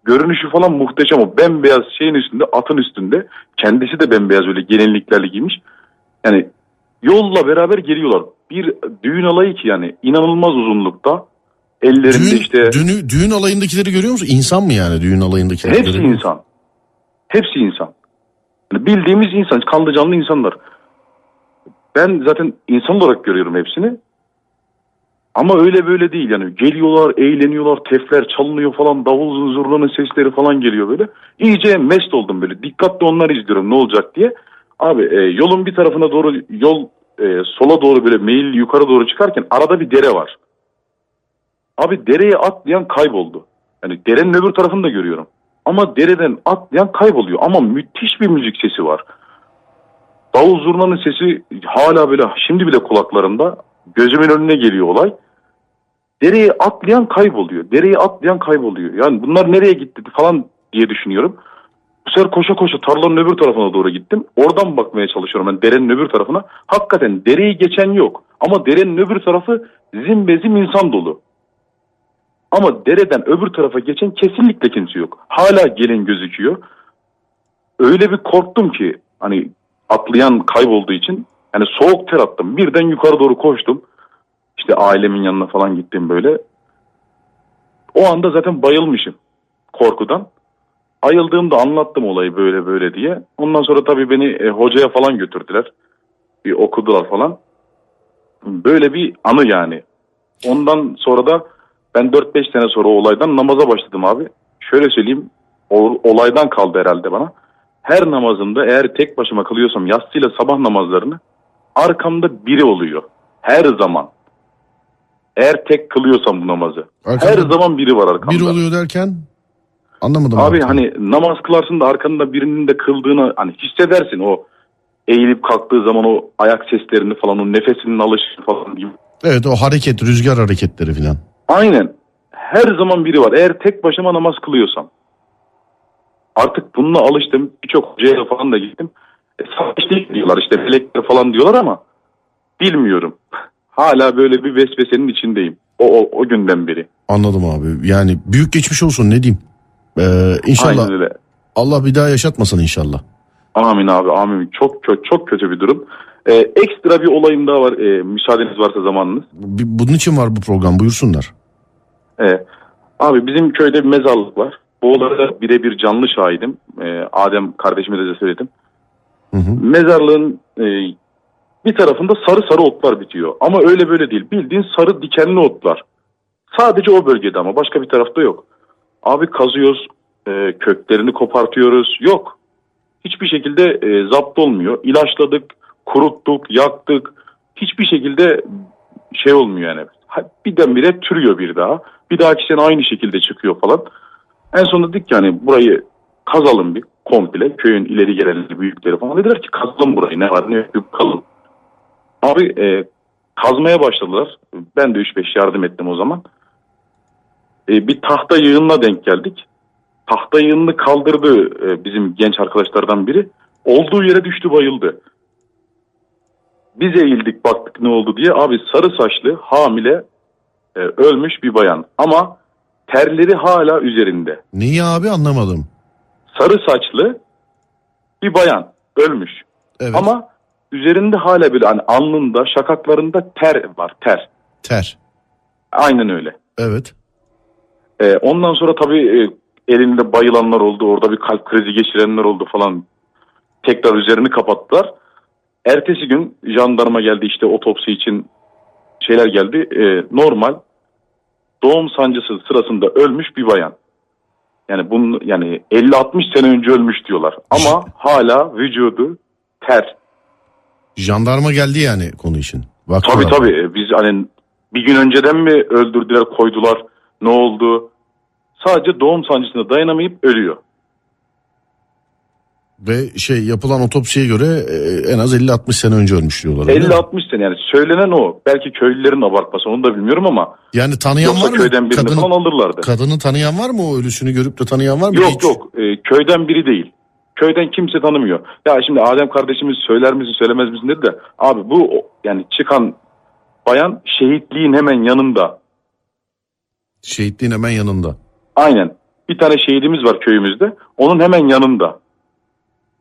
görünüşü falan muhteşem o bembeyaz şeyin üstünde, atın üstünde. Kendisi de bembeyaz öyle gelinliklerle giymiş. Yani yolla beraber geliyorlar. Bir düğün alayı ki yani inanılmaz uzunlukta. Ellerinde Düğün, işte düğünü- düğün alayındakileri görüyor musun? İnsan mı yani düğün alayındakileri? hepsi görüyor insan. Hepsi insan. Yani bildiğimiz insan, kanlı canlı insanlar. Ben zaten insan olarak görüyorum hepsini. Ama öyle böyle değil yani geliyorlar, eğleniyorlar, tefler çalınıyor falan, davul zurnanın sesleri falan geliyor böyle. İyice mest oldum böyle. Dikkatli onları izliyorum ne olacak diye. Abi e, yolun bir tarafına doğru yol e, sola doğru böyle meyil yukarı doğru çıkarken arada bir dere var. Abi dereye atlayan kayboldu. Yani derenin öbür tarafını da görüyorum. Ama dereden atlayan kayboluyor. Ama müthiş bir müzik sesi var. Davul zurnanın sesi hala böyle şimdi bile kulaklarımda. Gözümün önüne geliyor olay. Dereye atlayan kayboluyor. Dereye atlayan kayboluyor. Yani bunlar nereye gitti falan diye düşünüyorum. Bu sefer koşa koşa tarlanın öbür tarafına doğru gittim. Oradan bakmaya çalışıyorum ben derenin öbür tarafına. Hakikaten dereyi geçen yok. Ama derenin öbür tarafı zimbezim insan dolu. Ama dereden öbür tarafa geçen kesinlikle kimse yok. Hala gelin gözüküyor. Öyle bir korktum ki hani atlayan kaybolduğu için yani soğuk ter attım. Birden yukarı doğru koştum. İşte ailemin yanına falan gittim böyle. O anda zaten bayılmışım korkudan. Ayıldığımda anlattım olayı böyle böyle diye. Ondan sonra tabii beni e, hocaya falan götürdüler. Bir okudular falan. Böyle bir anı yani. Ondan sonra da ben 4-5 sene sonra o olaydan namaza başladım abi. Şöyle söyleyeyim. O, olaydan kaldı herhalde bana. Her namazımda eğer tek başıma kılıyorsam yatsıyla sabah namazlarını arkamda biri oluyor. Her zaman. Eğer tek kılıyorsam bu namazı. Arkanda Her zaman biri var arkamda. Bir oluyor derken anlamadım. Abi hani namaz kılarsın da arkanda birinin de kıldığını hani hissedersin o eğilip kalktığı zaman o ayak seslerini falan o nefesinin alışını falan gibi. Evet o hareket rüzgar hareketleri falan. Aynen. Her zaman biri var. Eğer tek başıma namaz kılıyorsam. Artık bununla alıştım. Birçok hocaya falan da gittim. E, sadece diyorlar işte melekler falan diyorlar ama bilmiyorum. Hala böyle bir vesvesenin içindeyim. O, o, o günden beri. Anladım abi. Yani büyük geçmiş olsun ne diyeyim. Ee, inşallah Aynen öyle. Allah bir daha yaşatmasın inşallah. Amin abi amin. Çok çok çok kötü bir durum. Ee, ekstra bir olayım daha var. Ee, müsaadeniz varsa zamanınız. Bunun için var bu program buyursunlar. Ee, abi bizim köyde bir mezarlık var. Bu olayda birebir canlı şahidim. Ee, Adem kardeşime de söyledim. Hı hı. Mezarlığın e, bir tarafında sarı sarı otlar bitiyor. Ama öyle böyle değil. Bildiğin sarı dikenli otlar. Sadece o bölgede ama başka bir tarafta yok. Abi kazıyoruz, e, köklerini kopartıyoruz. Yok. Hiçbir şekilde e, zapt olmuyor. İlaçladık, kuruttuk, yaktık. Hiçbir şekilde şey olmuyor yani. Birdenbire türüyor bir daha. Bir dahaki sene aynı şekilde çıkıyor falan. En son dedik ki hani burayı kazalım bir komple. Köyün ileri gelenleri, büyükleri falan. Dediler ki kazalım burayı ne var ne yok bakalım. Abi e, kazmaya başladılar. Ben de 3-5 yardım ettim o zaman. E, bir tahta yığınına denk geldik. Tahta yığınını kaldırdı e, bizim genç arkadaşlardan biri. Olduğu yere düştü bayıldı. Biz eğildik baktık ne oldu diye. Abi sarı saçlı hamile e, ölmüş bir bayan. Ama terleri hala üzerinde. Neyi abi anlamadım. Sarı saçlı bir bayan ölmüş. Evet. Ama üzerinde hala böyle hani alnında şakaklarında ter var ter. ter. Aynen öyle. Evet. Ee, ondan sonra tabii e, elinde bayılanlar oldu. Orada bir kalp krizi geçirenler oldu falan. Tekrar üzerini kapattılar. Ertesi gün jandarma geldi işte otopsi için şeyler geldi. Ee, normal doğum sancısı sırasında ölmüş bir bayan. Yani bunun yani 50-60 sene önce ölmüş diyorlar. Ama hala vücudu ter. Jandarma geldi yani konu için. Tabii Baktılar. tabii. Biz hani bir gün önceden mi öldürdüler, koydular, ne oldu? Sadece doğum sancısına dayanamayıp ölüyor. Ve şey yapılan otopsiye göre e, en az 50-60 sene önce ölmüş diyorlar. öyle mi? 50-60 sene yani söylenen o. Belki köylülerin abartması onu da bilmiyorum ama Yani tanıyan var mı? köyden birini Kadını, falan alırlardı. kadını tanıyan var mı o ölüsünü görüp de tanıyan var mı? Yok Hiç. yok e, köyden biri değil. Köyden kimse tanımıyor. Ya şimdi Adem kardeşimiz söyler misin söylemez misin dedi de abi bu yani çıkan bayan şehitliğin hemen yanında. Şehitliğin hemen yanında. Aynen. Bir tane şehidimiz var köyümüzde. Onun hemen yanında.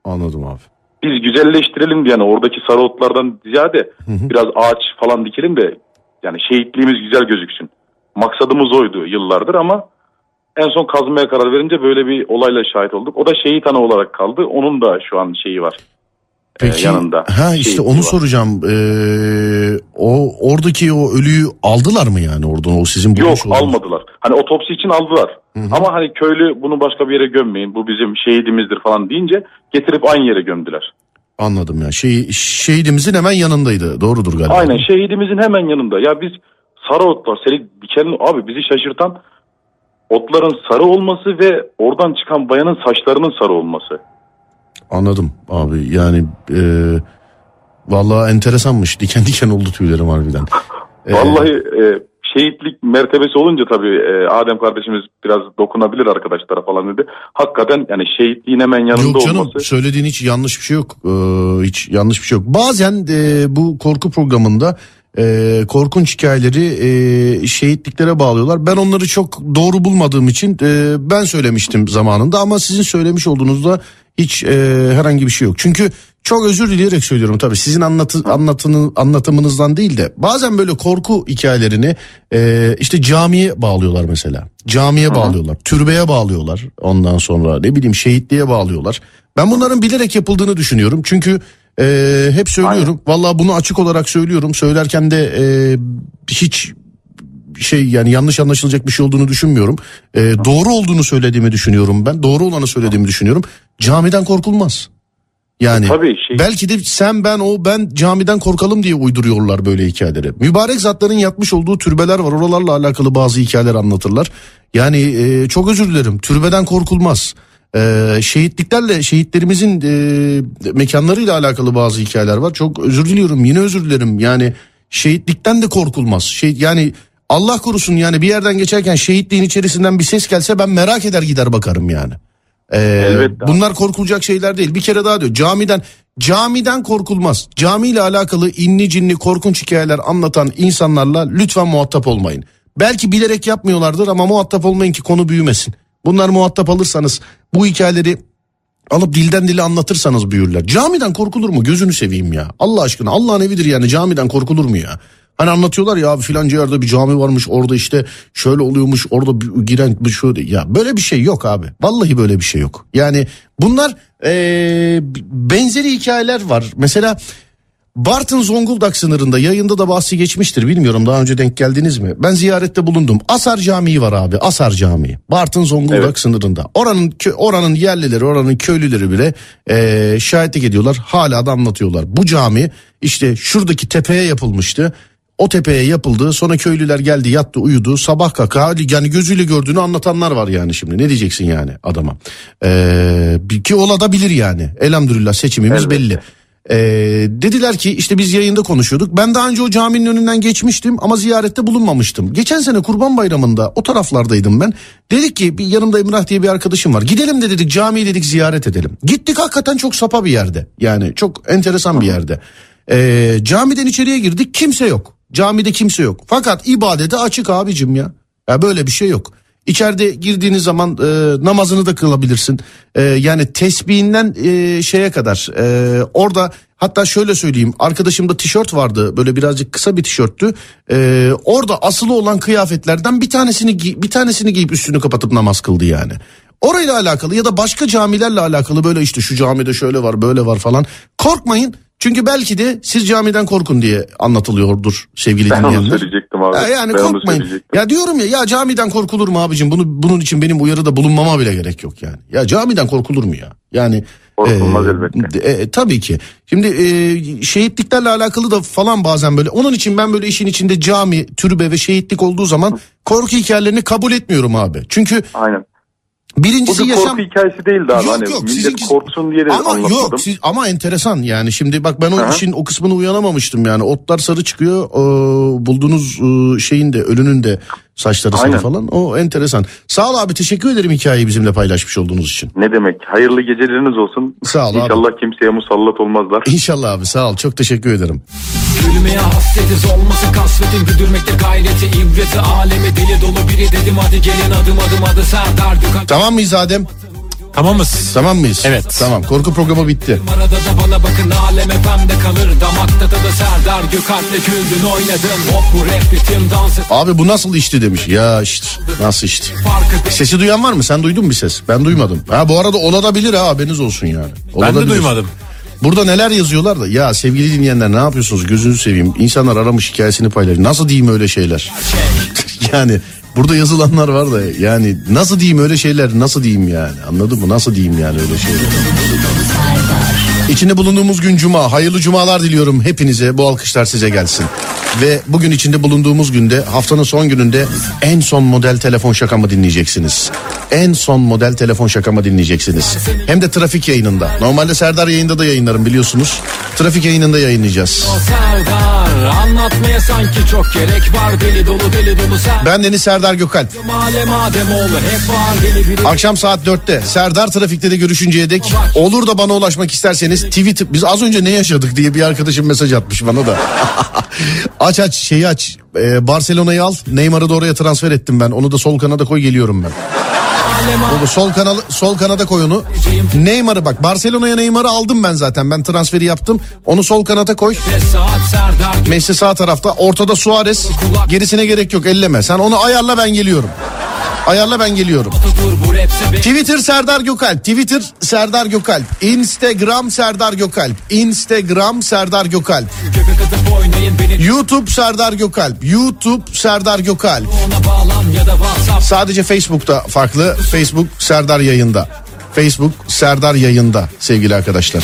Anladım abi. biz güzelleştirelim diye yani oradaki sarı otlardan ziyade biraz ağaç falan dikelim de yani şehitliğimiz güzel gözüksün. Maksadımız oydu yıllardır ama en son kazmaya karar verince böyle bir olayla şahit olduk. O da şehit ana olarak kaldı. Onun da şu an şeyi var. Peki yanında ha işte onu var. soracağım. Ee, o oradaki o ölüyü aldılar mı yani oradan o sizin Yok olduğunuz- almadılar. Hani otopsi için aldılar. Hı hı. Ama hani köylü bunu başka bir yere gömmeyin. Bu bizim şehidimizdir falan deyince getirip aynı yere gömdüler. Anladım ya. Şey, şehidimizin hemen yanındaydı. Doğrudur galiba. Aynen şehidimizin hemen yanında. Ya biz sarı otlar. Seni diken abi bizi şaşırtan otların sarı olması ve oradan çıkan bayanın saçlarının sarı olması. Anladım abi yani e, vallahi enteresanmış diken diken oldu tüylerim harbiden. E, Vallahi e, şehitlik mertebesi olunca tabii e, Adem kardeşimiz biraz dokunabilir arkadaşlara falan dedi. Hakikaten yani şehitliğin hemen yanında Yok canım olması. söylediğin hiç yanlış bir şey yok. Ee, hiç yanlış bir şey yok. Bazen e, bu korku programında e, korkunç hikayeleri e, şehitliklere bağlıyorlar. Ben onları çok doğru bulmadığım için e, ben söylemiştim zamanında ama sizin söylemiş olduğunuzda hiç e, herhangi bir şey yok. Çünkü çok özür dileyerek söylüyorum tabii sizin anlatı, anlatını, anlatımınızdan değil de bazen böyle korku hikayelerini e, işte camiye bağlıyorlar mesela. Camiye bağlıyorlar, türbeye bağlıyorlar ondan sonra ne bileyim şehitliğe bağlıyorlar. Ben bunların bilerek yapıldığını düşünüyorum çünkü e, hep söylüyorum vallahi bunu açık olarak söylüyorum söylerken de e, hiç şey yani yanlış anlaşılacak bir şey olduğunu düşünmüyorum. E, doğru olduğunu söylediğimi düşünüyorum ben. Doğru olanı söylediğimi düşünüyorum. Camiden korkulmaz. Yani Tabii şey belki de sen ben o ben camiden korkalım diye uyduruyorlar böyle hikayeleri. Mübarek zatların yatmış olduğu türbeler var. Oralarla alakalı bazı hikayeler anlatırlar. Yani e, çok özür dilerim. Türbeden korkulmaz. E, şehitliklerle şehitlerimizin e, mekanlarıyla alakalı bazı hikayeler var. Çok özür diliyorum. Yine özür dilerim. Yani şehitlikten de korkulmaz. Şey yani Allah korusun yani bir yerden geçerken şehitliğin içerisinden bir ses gelse ben merak eder gider bakarım yani. Ee, Elbette. bunlar korkulacak şeyler değil. Bir kere daha diyor camiden camiden korkulmaz. Camiyle alakalı inni cinli korkunç hikayeler anlatan insanlarla lütfen muhatap olmayın. Belki bilerek yapmıyorlardır ama muhatap olmayın ki konu büyümesin. Bunlar muhatap alırsanız bu hikayeleri alıp dilden dile anlatırsanız büyürler. Camiden korkulur mu? Gözünü seveyim ya. Allah aşkına Allah'ın evidir yani camiden korkulur mu ya? Hani anlatıyorlar ya abi filanca yerde bir cami varmış orada işte şöyle oluyormuş orada bir giren bir şöyle ya böyle bir şey yok abi. Vallahi böyle bir şey yok. Yani bunlar eee, benzeri hikayeler var. Mesela Bartın Zonguldak sınırında yayında da bahsi geçmiştir bilmiyorum daha önce denk geldiniz mi? Ben ziyarette bulundum. Asar Camii var abi Asar Camii. Bartın Zonguldak Evet. sınırında. Oranın oranın yerlileri oranın köylüleri bile eee şahitlik ediyorlar. Hala da anlatıyorlar. Bu cami işte şuradaki tepeye yapılmıştı. O tepeye yapıldı sonra köylüler geldi yattı uyudu sabah kaka yani gözüyle gördüğünü anlatanlar var yani şimdi ne diyeceksin yani adama. Bir- ki olabilir yani elhamdülillah seçimimiz Elbette. belli. Ee, dediler ki işte biz yayında konuşuyorduk. Ben daha önce o caminin önünden geçmiştim ama ziyarette bulunmamıştım. Geçen sene Kurban Bayramı'nda o taraflardaydım ben. Dedik ki bir yanımda Emrah diye bir arkadaşım var. Gidelim de dedik camiyi dedik ziyaret edelim. Gittik hakikaten çok sapa bir yerde. Yani çok enteresan bir yerde. Ee, camiden içeriye girdik kimse yok. Camide kimse yok. Fakat ibadete açık abicim ya. Ya böyle bir şey yok. İçeride girdiğiniz zaman e, namazını da kılabilirsin. E, yani tesbihinden e, şeye kadar e, orada hatta şöyle söyleyeyim arkadaşımda tişört vardı böyle birazcık kısa bir tişörttü. E, orada asılı olan kıyafetlerden bir tanesini bir tanesini giyip üstünü kapatıp namaz kıldı yani. Orayla alakalı ya da başka camilerle alakalı böyle işte şu camide şöyle var böyle var falan korkmayın. Çünkü belki de siz camiden korkun diye anlatılıyordur sevgili ben dinleyenler. söyleyecektim abi. Ha, yani ben korkmayın. Ya diyorum ya ya camiden korkulur mu abicim? Bunu bunun için benim uyarıda bulunmama bile gerek yok yani. Ya camiden korkulur mu ya? Yani Korkulmaz e, elbette. e, tabii ki. Şimdi e, şehitliklerle alakalı da falan bazen böyle. Onun için ben böyle işin içinde cami, türbe ve şehitlik olduğu zaman korku hikayelerini kabul etmiyorum abi. Çünkü Aynen. Bu birincisi bir yaşam korku hikayesi değildi abi. Yok, hani yok, sizinki- korksun diye de ama anlatmadım. yok siz, ama enteresan yani şimdi bak ben o Aha. işin o kısmını uyanamamıştım yani otlar sarı çıkıyor ee, bulduğunuz e, şeyin de ölünün de saçları Aynen. falan o enteresan. Sağ ol abi teşekkür ederim hikayeyi bizimle paylaşmış olduğunuz için. Ne demek? Hayırlı geceleriniz olsun. Sağ ol abi. İnşallah kimseye musallat olmazlar. İnşallah abi sağ ol çok teşekkür ederim. Gülmeye hasretiz olması kasvetin Güldürmekte gayreti ibreti alemi Deli dolu biri dedim hadi gelin adım adım adı Serdar Tamam mıyız Adem? Tamamız. Tamam mıyız? Evet. Tamam korku programı bitti. Arada da bana bakın alem efemde kalır Damakta tadı Serdar Gökalp'le güldün oynadın Hop bu rap ritim dans et Abi bu nasıl işti demiş. Ya işte nasıl işti. Sesi duyan var mı? Sen duydun mu bir ses? Ben duymadım. Ha bu arada olabilir ha haberiniz olsun yani. Ben de Olabilir. duymadım. Burada neler yazıyorlar da ya sevgili dinleyenler ne yapıyorsunuz gözünüzü seveyim. İnsanlar aramış hikayesini paylaşıyor. Nasıl diyeyim öyle şeyler? yani burada yazılanlar var da yani nasıl diyeyim öyle şeyler nasıl diyeyim yani anladın mı? Nasıl diyeyim yani öyle şeyler? İçinde bulunduğumuz gün cuma. Hayırlı cumalar diliyorum hepinize. Bu alkışlar size gelsin. Ve bugün içinde bulunduğumuz günde haftanın son gününde en son model telefon şakamı dinleyeceksiniz. En son model telefon şakamı dinleyeceksiniz. Hem de trafik yayınında. Normalde Serdar yayında da yayınlarım biliyorsunuz. Trafik yayınında yayınlayacağız. O Serdar Anlatmaya sanki çok gerek var Deli dolu deli dolu sen Ben Deniz Serdar Gökalp. Akşam saat 4'te Serdar Trafik'te de görüşünceye dek olur da bana ulaşmak isterseniz Twitter biz az önce ne yaşadık diye bir arkadaşım mesaj atmış bana da. aç aç şeyi aç Ee, Barcelona'yı al Neymar'ı da oraya transfer ettim ben onu da sol kanada koy geliyorum ben. Onu sol kanalı sol kanada koy onu. Neymar'ı bak Barcelona'ya Neymar'ı aldım ben zaten. Ben transferi yaptım. Onu sol kanata koy. Messi sağ tarafta. Ortada Suarez. Gerisine gerek yok elleme. Sen onu ayarla ben geliyorum. Ayarla ben geliyorum. Twitter Serdar Gökalp. Twitter Serdar Gökalp. Instagram Serdar Gökalp. Instagram Serdar Gökalp. YouTube Serdar Gökalp. YouTube Serdar Gökalp. Sadece Facebook'ta farklı. Facebook Serdar yayında. Facebook Serdar yayında sevgili arkadaşlar.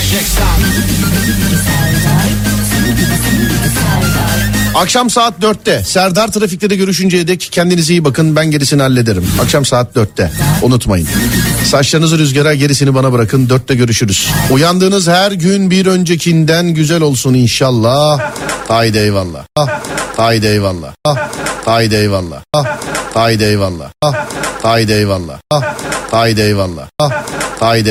Akşam saat 4'te Serdar Trafik'te de görüşünceye dek kendinize iyi bakın ben gerisini hallederim. Akşam saat 4'te unutmayın. Saçlarınızı rüzgara gerisini bana bırakın 4'te görüşürüz. Uyandığınız her gün bir öncekinden güzel olsun inşallah. Haydi eyvallah. Ah, Haydi eyvallah. Ah, Haydi eyvallah. Ah, Haydi eyvallah. Ah, Haydi eyvallah. Ah, Haydi eyvallah. Ah, Haydi